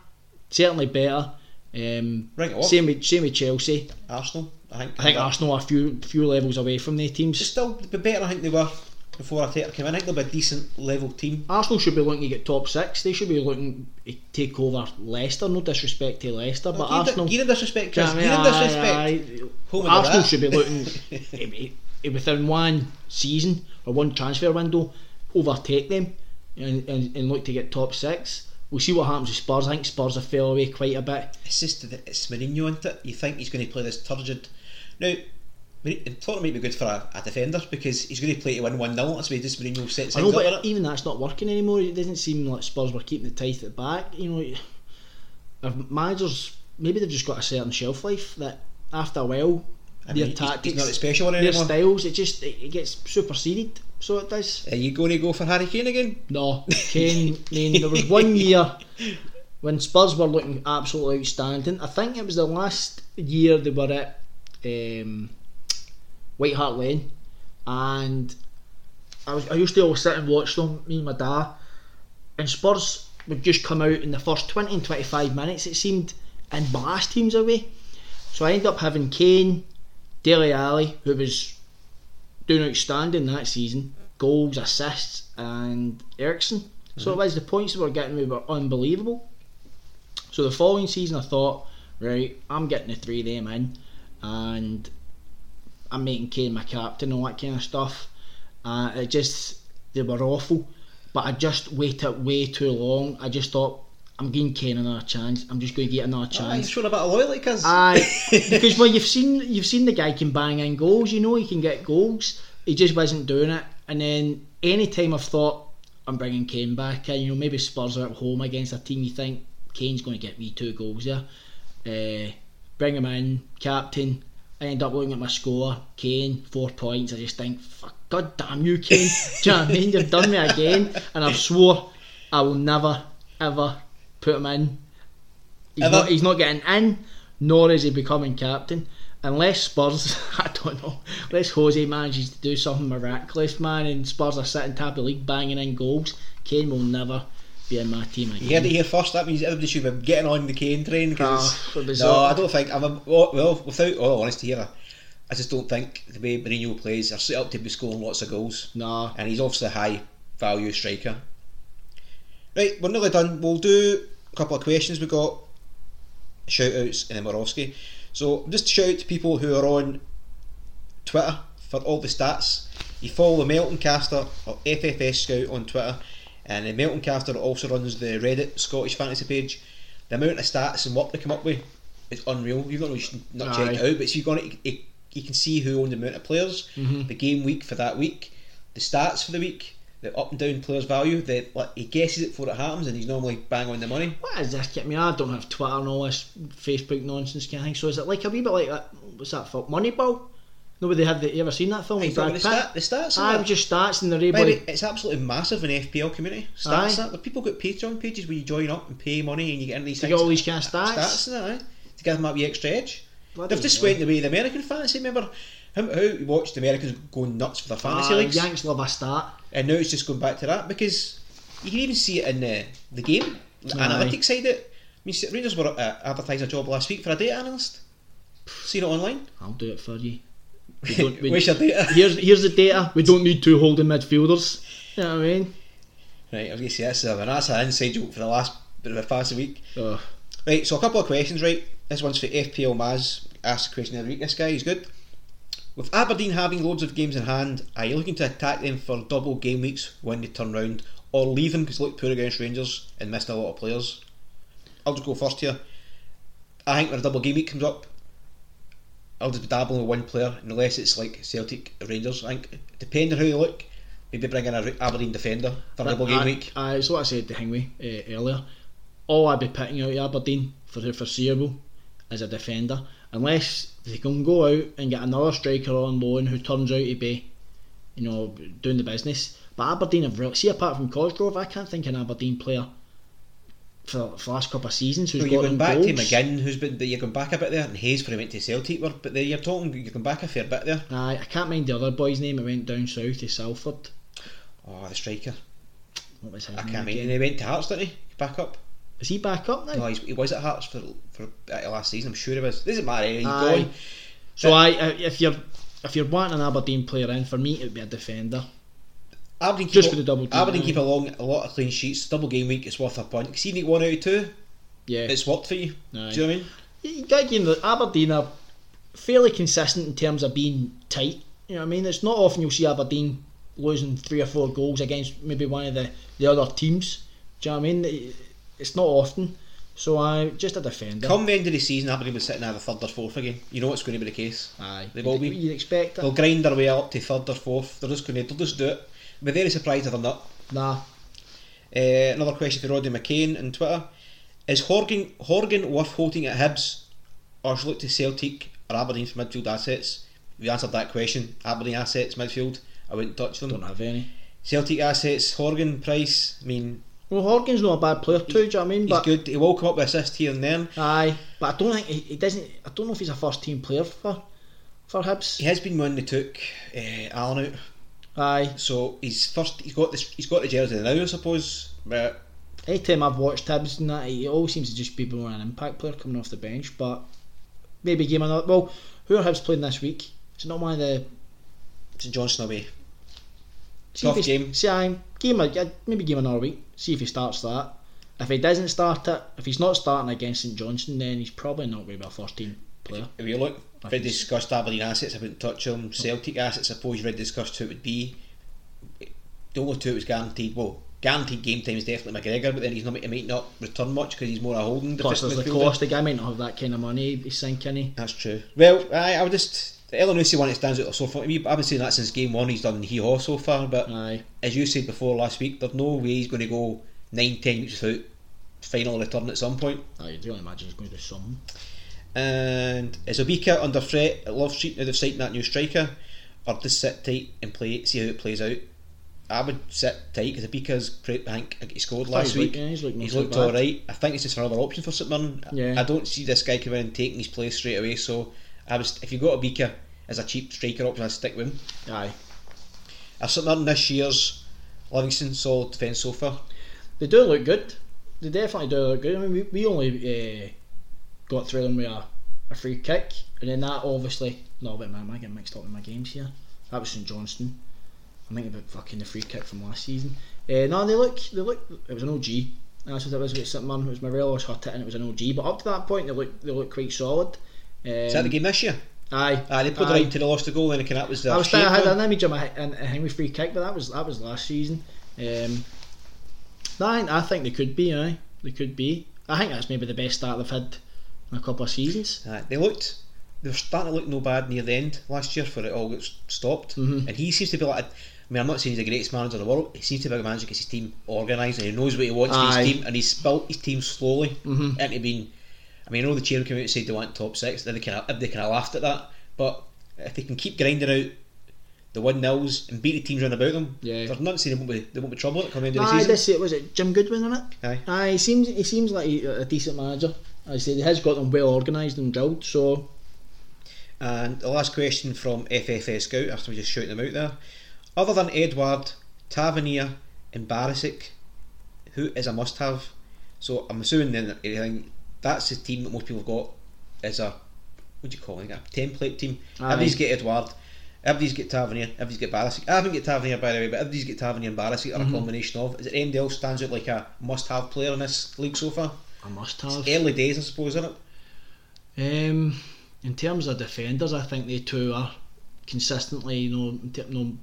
certainly better. Um, Right same with same with Chelsea. Arsenal, I think. I think Arsenal are a few few levels away from their They're teams. still be better. I think they were before I take in. I think they'll be a decent level team. Arsenal should be looking to get top six. They should be looking to take over Leicester. No disrespect to Leicester, but You're Arsenal. You're disrespect, Chris. know You're in disrespect. Aye, aye. Home of Arsenal should be looking within one season or one transfer window overtake them and, and, and look to get top six. We'll see what happens with Spurs. I think Spurs have fell away quite a bit. It's just that it's Mourinho, isn't it? You think he's going to play this turgid. Now, Tottenham might be good for a, a defender because he's going to play to win 1 0. That's way just Mourinho sets I know, but even that's not working anymore. It doesn't seem like Spurs were keeping the tithe at the back. You know, managers maybe they've just got a certain shelf life that after a while I their mean, tactics, he's special their anymore. styles, it just it, it gets superseded. So it does. Are you going to go for Harry Kane again? No, Kane. I mean, there was one year when Spurs were looking absolutely outstanding. I think it was the last year they were at um, White Hart Lane, and I was I used to always sit and watch them. Me and my dad, and Spurs would just come out in the first twenty and twenty five minutes. It seemed and blast teams away. So I ended up having Kane, Dele Alli, who was doing outstanding that season, goals, assists, and Eriksen. So mm-hmm. it was the points that we were getting we were unbelievable. So the following season, I thought, right, I'm getting the three of them in, and I'm making Kane my captain and all that kind of stuff. Uh, it just they were awful, but I just waited way too long. I just thought I'm giving Kane another chance. I'm just going to get another chance. he's showing a bit of loyalty, cuz. Aye, because well, you've seen you've seen the guy can bang in goals. You know he can get goals. He just wasn't doing it. And then any time I've thought I'm bringing Kane back in, you know maybe Spurs are at home against a team you think Kane's going to get me two goals there. Uh, bring him in, captain. I end up looking at my score. Kane four points. I just think, fuck, god damn you, Kane. Do you know what I mean? You've done me again, and I've swore I will never ever put him in He's Ever? not, he's not getting in, nor is he becoming captain. Unless Spurs, I don't know, unless Jose manages to do something miraculous, man, and Spurs are sitting top of the league banging in goals, Kane will never be in my team again. You heard it here first. That means everybody should be getting on the Kane train. 'cause- was no, I don't think. I'm a, well, without all honesty here, I just don't think the way Mourinho plays are set up to be scoring lots of goals. Nah. and he's obviously a high value striker. Right, we're nearly done. We'll do a couple of questions. We've got shout outs and then we're. So just shout out to people who are on Twitter for all the stats. You follow the Melton Caster or FFS Scout on Twitter, and the Melton Caster also runs the Reddit Scottish Fantasy page. The amount of stats and what they come up with is unreal. You've got to not check it out, but so you're going to you can see who owned the amount of players, mm-hmm. the game week for that week, the stats for the week, the up and down players' value. That like he guesses it before it happens, and he's normally bang on the money. What is this? I mean, I don't have Twitter and all this Facebook nonsense kind of thing. So is it like a wee bit like that? What's that film? Moneyball? Nobody had the, you ever seen that film? Aye, Brad the stat- the stats and Aye, that. it was just stats and able. Baby, to- it's absolutely massive in the FPL community. Stats Aye. that people got Patreon pages where you join up and pay money and you get in these things. get all these kind of stats. stats and that, to give them up the extra edge. Bloody They've just went the way the American fantasy. Remember how, how you watched the Americans go nuts for the fantasy Ah, leagues, Yanks love a stat. and now it's just going back to that because you can even see it in the the game, the Aye. analytics side of it. I mean, Rangers were uh, advertising a job last week for a data analyst. Seen it online. I'll do it for you. We don't, we, Where's your data? here's here's the data. We don't need two holding midfielders. You know what I mean? Right, I was going to say that's, uh, that's an inside joke for the last bit of a fantasy week. Oh, Right, so a couple of questions, right? This one's for FPL Maz. Ask a question every week. This guy is good. With Aberdeen having loads of games in hand, are you looking to attack them for double game weeks when they turn round, or leaving because they look poor against Rangers and missing a lot of players? I'll just go first here. I think when a double game week comes up, I'll just be dabbling with one player, unless it's like Celtic Rangers. I think, depending on how they look, maybe bring in a Aberdeen defender for a double game week. I, it's what I said to Hingway uh, earlier. All I'd be picking out of Aberdeen for the foreseeable is a defender, unless they can go out and get another striker on loan who turns out to be, you know, doing the business. But Aberdeen have really see apart from Cosgrove, I can't think of an Aberdeen player for, for the last couple of seasons who's Well, you're going back goals. to McGinn, who's been you're going back a bit there, and Hayes for he went to Celtic, were, but there you're talking you're going back a fair bit there. Aye, I can't mind the other boy's name. It went down south to Salford. Oh, the striker, What was his I name can't mind. he went to Hearts, didn't he? Back up. Is he back up now? No, he was at Hearts for for uh, last season. I'm sure he was. Doesn't matter. He's Aye. So I, I, if you're if you're wanting an Aberdeen player in, for me it would be a defender. Aberdeen keep Just a- for the double team, Aberdeen aye. keep along a lot of clean sheets. Double game week, it's worth a punt. Because even one out of two, Yeah, it's worked for you. Aye. Do you know what I mean? you give the Aberdeen are fairly consistent in terms of being tight. You know what I mean? It's not often you'll see Aberdeen losing three or four goals against maybe one of the, the other teams. Do you know what I mean? It's not often. So I just a defender. Come the end of the season, Aberdeen will be sitting either third or fourth again. You know it's going to be the case. Aye, They will be. You'd expect They'll it. grind their way up to third or fourth. They're just going to, they'll just do it. Be very surprised if they're not. Nah, Uh, another question for Rodney McCain on Twitter: Is Horgan Horgan worth holding at Hibs, or should look to Celtic or Aberdeen for midfield assets? We answered that question. Aberdeen assets midfield. I wouldn't touch them. don't have any. Celtic assets. Horgan price. I mean, Well, Horgan's not a bad player too. Do you know what I mean? he's But good. He will come up with assists here and there. aye, but I don't think he, he doesn't. I don't know if he's a first team player for for Hibs. He has been one they took uh, Allen out. Aye, So he's first. He's got this. He's got the jersey now, I suppose. But anytime I've watched Hibs and that, he always seems to just be more an impact player coming off the bench. But maybe give him another. Well, who are Hibs playing this week? Is it not one of the St Johnstone away. See Tough game. See, I give him a, maybe give him another week. See if he starts that. If he doesn't start it, if he's not starting against St Johnstone, then he's probably not going to be a first team player. If you look, I if we discussed Aberdeen assets, I wouldn't touch them. Celtic assets, I suppose already discussed who it would be. The only two it was guaranteed. Well, guaranteed game time is definitely McGregor, but then he's not. He might not return much because he's more a holding. Plus, there's the cost. The guy might not have that kind of money. He's sinking. He. That's true. Well, I, I would just the Elyounoussi one that stands out so far to me. I've been saying that since game one. He's done hee haw so far, but Aye. as you said before last week, there's no way he's going to go nine, ten weeks without final return at some point. I don't imagine he's going to do something. And is Obika under threat at Love Street now they've signed that new striker? Or just sit tight and play see how it plays out? I would sit tight because Obika's great. I think he scored last week. yeah, he's so looked alright. I think it's just another option for St Mirren. Yeah. I don't see this guy coming in and taking his place straight away. So I was if you got Obika as a cheap striker option, I'd stick with him. Aye. I've St Mirren this year's Livingston solid defence so far. They do look good. They definitely do look good. I mean, we, we only uh, got through them with a, a free kick, and then that obviously. No, but man, am I getting mixed up in my games here? That was St Johnstone. I'm thinking about fucking the free kick from last season. Uh, no, they look. They look. It was an OG. That's what it was with St Mirren. It was Morelos hurt it, and it was an OG. But up to that point, they look. They look quite solid. Um, Is that the game this year? Aye. Aye, they put it aye. right into the lost the goal, and that was the. I was thinking, I had an image of my a, a Henry free kick, but that was that was last season. Um, no, I, I think they could be. Aye, they could be. I think that's maybe the best start they've had in a couple of seasons. Aye, they looked they were starting to look no bad near the end last year for it all got stopped. Mhm. And he seems to be like, I mean, I'm not saying he's the greatest manager in the world. He seems to be a manager gets his team organised and he knows what he wants for his team, and he's built his team slowly Mhm. into being. I mean, I know the chairman came out and said they want top six. Then they kind of they kind of laughed at that, but if they can keep grinding out the one nils and beat the teams round about them, Yeah. there's nothing saying they won't be they won't be trouble at coming of the season. this was it Jim Goodwin in it? Aye. Aye, he seems he seems like a decent manager. I say he has got them well organised and drilled. So And the last question from FFS Scout, after we just shouting them out there. Other than Edouard, Tavernier, and Barisic, who is a must have? So I'm assuming then that that's the team that most people have got as a what do you call it? A template team. Aye. Everybody's get Edouard, everybody's get Tavernier, everybody's get Barisic. I haven't get Tavernier by the way, but everybody's get Tavernier and Barisic are a mm-hmm. combination of. Is it anybody else stands out like a must have player in this league so far? A must have. Early days I suppose, isn't it? Um, in terms of defenders, I think they two are consistently, you know, you know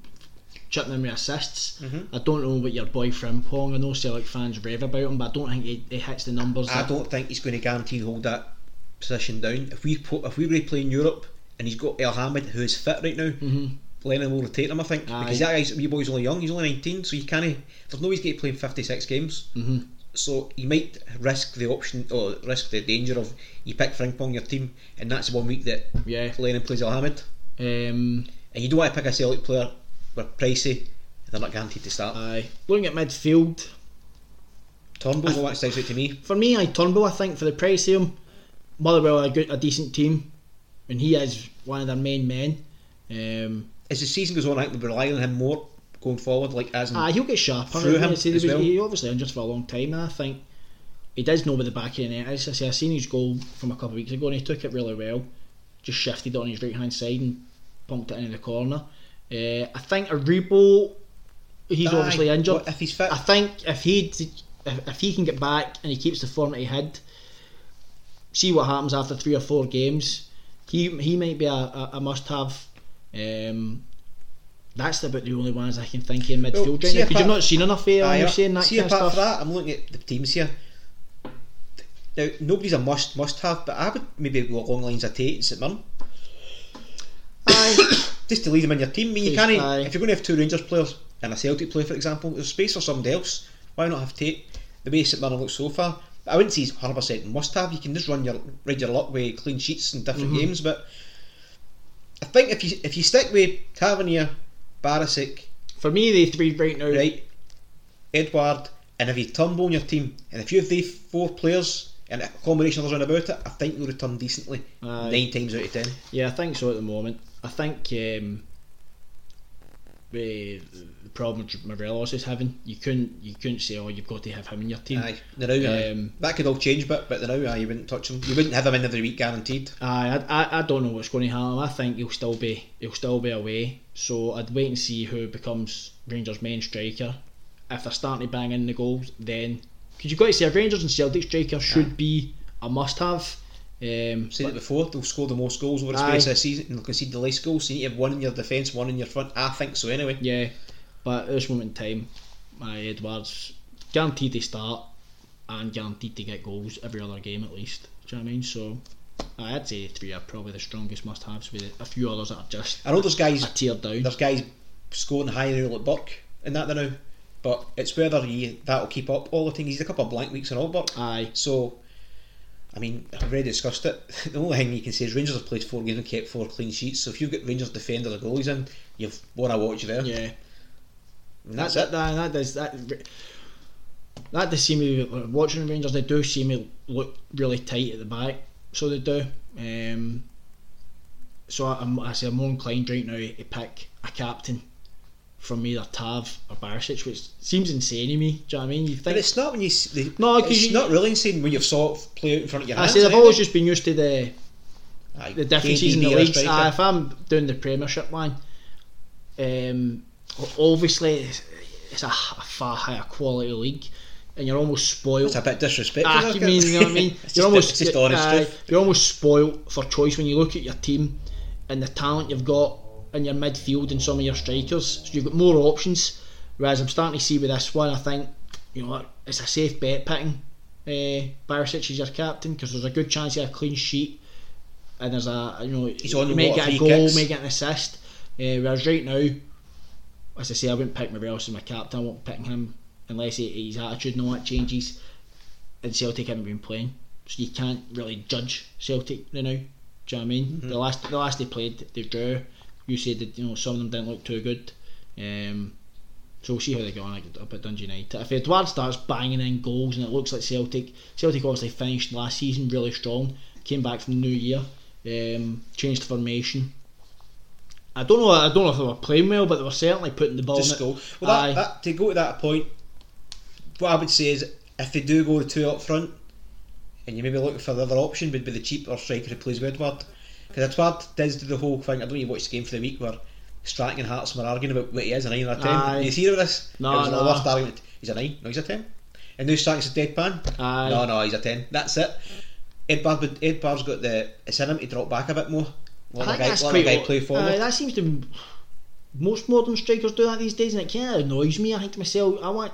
chipping in with assists. Mm-hmm. I don't know what your boy Frimpong. I know Celtic fans rave about him, but I don't think he, he hits the numbers. I don't think he's going to guarantee hold that position down. If we put, if we were to play in Europe and he's got Elhamed who is fit right now, Mhm. Lennon will rotate him. I think Aye. because that guy's wee boy's only young. He's only nineteen, so you can't. There's no way he's going to play in fifty six games. Mhm. So you might risk the option or risk the danger of you pick Frimpong your team, and that's the one week that Yeah. Lennon plays Elhamed, Um, and you don't want to pick a Celtic player with pricey. They're not guaranteed to start. aye. Looking at midfield, Turnbull. the one that stands out to me. for me, I Turnbull. I think for the price of him, Motherwell are a good, a decent team, and he is one of their main men. Um, As the season goes on, I think we'll rely on him more going forward. Like as Ah, he'll get sharper. Through him he was- well. He obviously injured for a long time, and I think he does know where the back of the net is. I say, I seen his goal from a couple of weeks ago, and he took it really well. Just shifted it on his right hand side and pumped it into the corner. Uh, I think Aribo, he's Aye, obviously injured. if he's fit- I think if he if, if he can get back and he keeps the form that he had, see what happens after three or four games. He he might be a, a, a must have. Um, that's about the only ones I can think of in midfield Well, right see now if because you've not seen enough here. Aye, You're saying that see kind of apart stuff. from that, I'm looking at the teams here. Now, nobody's a must must have, but I would maybe go along the lines of Tait and St Mirren. Aye. Just to leave them in your team. I mean, you can't. aye. If you're going to have two Rangers players and a Celtic player, for example, there's space for somebody else. Why not have Tait? The way St Mirren looks so far, I wouldn't say he's 100 percent must have. You can just run your ride your luck with clean sheets in different Mm-hmm. games, but I think if you if you stick with Tavernier, Barisic, For me, the three right now. right, Edouard, and if you Turnbull on your team, and if you have these four players and a combination of others around about it, I think you'll return decently. Aye. Nine times out of ten. Yeah, I think so at the moment. I think um, the, the problem Morelos is having, you couldn't you couldn't say, oh, you've got to have him in your team. Aye, the now, aye. Um, that could all change, but but the now, aye, you wouldn't touch him. You wouldn't have him in every week, guaranteed. Aye, I, I, I don't know what's going to happen. I think he'll still be he'll still be away. So I'd wait and see who becomes Rangers' main striker. If they're starting to bang in the goals, then because you've got to say a Rangers and Celtic striker should be a must-have. Um, Said it before, they'll score the most goals over the space of a season and they'll concede the least goals. So you need to have one in your defence, one in your front. I think so anyway. Yeah, but at this moment in time, my Edouard's guaranteed to start and guaranteed to get goals every other game at least. Do you know what I mean? So I'd say three are probably the strongest must-haves with a few others that are just I know there's guys tier down. there's guys scoring higher like Burke and that they now, but it's whether he that'll keep up all the things. He's a couple of blank weeks in all Burke. Aye. So, I mean, I've already discussed it. The only thing you can say is Rangers have played four games and kept four clean sheets. So if you've got Rangers defenders or goalies in, you've won a watch there. Yeah, and that's that, it. That, that does that. That does seem to be, watching Rangers. They do seem to look really tight at the back, so they do. Um, so I, I'm, I say I'm more inclined right now to pick a captain from either Tav or Barisic, which seems insane to me. Do you know what I mean? You But think it's not when you. The, No, it's you- not really insane when you've saw it play out in front of your I say I've eh? always just been used to the Aye, the differences in the leagues. Uh, if I'm doing the Premiership line, um, obviously it's, it's a, a far higher quality league, and you're almost spoiled. It's a bit disrespectful. Ah, you mean you know what I mean? it's you're just, almost it's just honest aye, truth. you're almost spoiled for choice when you look at your team and the talent you've got in your midfield and some of your strikers. So you've got more options. Whereas I'm starting to see with this one, I think you know it's a safe bet picking. Uh, Barisic is your captain because there's a good chance you have a clean sheet, and there's a you know He's on the may get a goal, kicks. may get an assist. Uh, whereas right now, as I say, I wouldn't pick Morelos as my captain. I won't pick him unless he, his attitude and all that changes. And Celtic haven't been playing, so you can't really judge Celtic right now. Do you know what I mean? Mm-hmm. The last the last they played, they drew. You said that you know some of them didn't look too good. Um, so we'll see how they go on up at Dundee United. If Edouard starts banging in goals and it looks like Celtic, Celtic obviously finished last season really strong, came back from the new year, um, changed formation. I don't know. I don't know if they were playing well, but they were certainly putting the ball Just in. Well, that, that, to go to that point, what I would say is if they do go two up front, and you maybe looking for the other option, would be the cheaper striker who plays with Edouard. Because Edouard does do the whole thing. I don't know watch the game for the week where Sutton and Hartson were arguing about what he is, a 9 or a 10. Aye. You see this? No, it was no. the worst argument. He's a 9. No, he's a 10. And now Sutton's a deadpan. Aye. No, no, he's a 10. That's it. Edouard, would- Edouard's got the. It's in him to drop back a bit more. Let I think guy, that's quite guy play forward. That seems to most modern strikers do that these days, and it kind of annoys me. I think to myself, I want,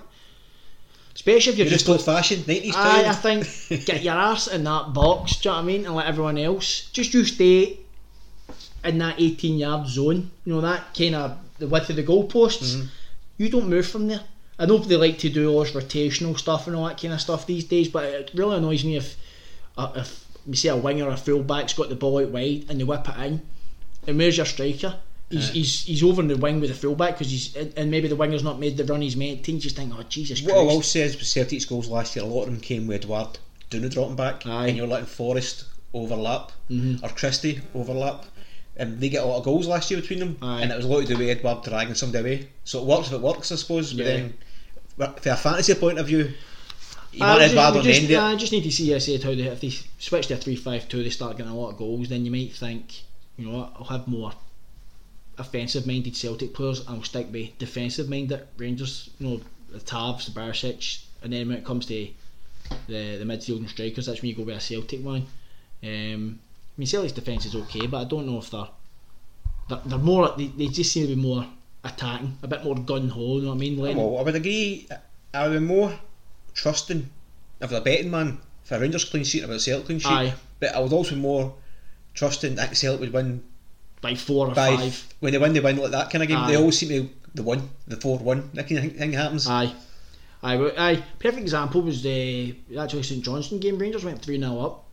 especially if you're You're just old fashioned, 90s Aye, I think get your arse in that box. Do you know what I mean? And let everyone else just you stay in that 18 yard zone. You know that kind of the width of the goalposts. Mm-hmm. You don't move from there. I know they like to do all this rotational stuff and all that kind of stuff these days, but it really annoys me if uh, if you see a winger or a fullback's got the ball out wide and they whip it in, and where's your striker? He's, he's, he's over in the wing with the fullback because he's and maybe the winger's not made the run he's to. You just think, oh Jesus What I will Christ! say is with Celtic's goals last year, a lot of them came with Edouard doing the dropping back, Aye. and you're letting Forrest overlap mm-hmm. or Christie overlap. And they get a lot of goals last year between them, Aye. and it was a lot to do with Edouard dragging somebody away. So it works if it works, I suppose. But Yeah. then, but from a fantasy point of view, you I just, Edouard we on the just, end of it. I just need to see, I said, how they, if they switch to a 3 5 2, they start getting a lot of goals, then you might think, you know what, I'll have more offensive minded Celtic players and I'll stick with defensive minded Rangers, you know, the Tavs, the Barisic, and then when it comes to the, the midfield and strikers, that's when you go with a Celtic one. Um, I mean, Celtic's defence is okay, but I don't know if they're. They're, they're more. They, they just seem to be more attacking, a bit more gun ho. You know what I mean? Letting- Well, I would agree. I would be more trusting if a betting man for a Rangers clean sheet about a Celtic clean sheet. Aye. But I would also be more trusting that Celtic would win by four or by five. when they win, they win like that kind of game. They always seem to the one, the four one. That kind of thing happens. Aye. Aye, aye. Perfect example was the actually St Johnstone game. Rangers went 3 0 up.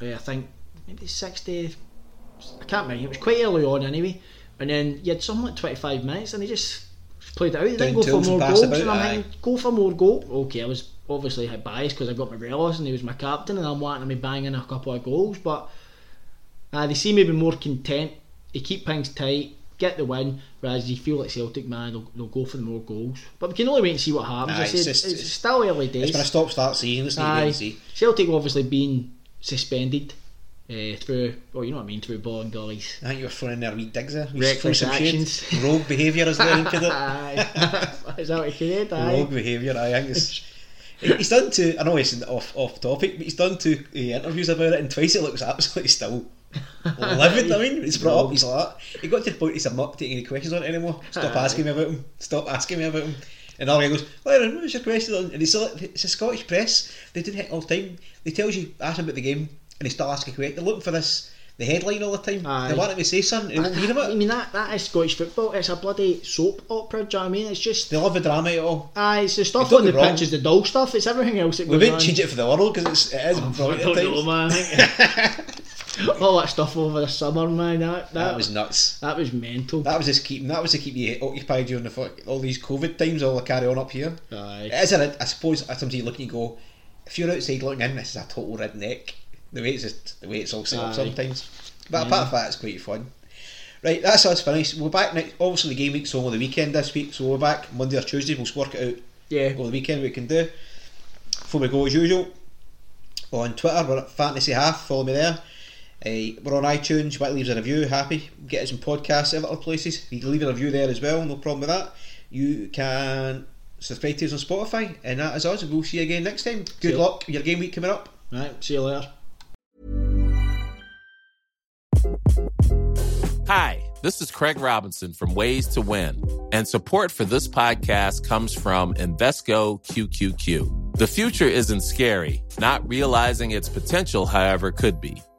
Uh, I think maybe 60. I can't remember. It was quite early on anyway. And then you had something like 25 minutes and they just played it out. They Down didn't go for more goals. about, and I'm aye. thinking, go for more goal. Okay, I was obviously biased because I got my Morelos and he was my captain and I'm wanting to be banging a couple of goals. But uh, they seem to be more content. They keep things tight, get the win, whereas you feel like Celtic, man, they'll, they'll go for the more goals. But we can only wait and see what happens. I it's said, just- it's, it's- still early days. It's been a stop start season. Need to wait see. Celtic obviously been suspended uh, through, well, you know what I mean, through Bolingoli. I think you were throwing a wee digs there. Wee Reckless actions. Rogue behaviour is there into it. Aye. Is that what you? Aye. Rogue behaviour. I think it's. He's done two. I know it's off off topic, but he's done two uh, interviews about it, and twice it looks absolutely still livid. I mean, he's brought up. He's like that. He got to the point he's I'm not taking any questions on it anymore. Stop Aye. asking me about him. Stop asking me about him. And all he goes, well, what was your question? on?" And it's, like, it's a Scottish press. They do it all the time. They tells you, ask him about the game, and they start asking questions. They're looking for this, the headline all the time. Aye. They want him to say something, they won't hear I about it. mean that that is Scottish football. It's a bloody soap opera. Do you know what I mean? It's just They love the drama it all. aye, it's the stuff Don't on the get me wrong. pitch is the dull stuff. It's everything else that We goes on. change it for the world because it's, it is oh, I brilliant don't at know, times. man. All that stuff over the summer, man. That that, That was nuts. that was mental. That was just keeping. That was to keep you occupied during the fuck, all these COVID times. All the carry on up here. Aye. It is a, I suppose sometimes you look and you go, if you're outside looking in, this is a total redneck. The way it's just, the way it's all set up Aye. sometimes. But apart from that, it's quite fun. Right, that's us finished. We're back next. Obviously, the game week's over the weekend this week, so we're back Monday or Tuesday. We'll work it out Yeah. over the weekend. We can do. Before we go, as usual, on Twitter we're at Fantasy Half. Follow me there. Uh, we're on iTunes. You want to leave us a review? Happy. Get us in podcasts, at other places. You can leave a review there as well. No problem with that. You can subscribe to us on Spotify, and that is us. We'll see you again next time. Good See luck. with Your game week coming up. Right. See you later. Hi, this is Craig Robinson from Ways to Win, and support for this podcast comes from Invesco QQQ. The future isn't scary, not realizing its potential, however, could be.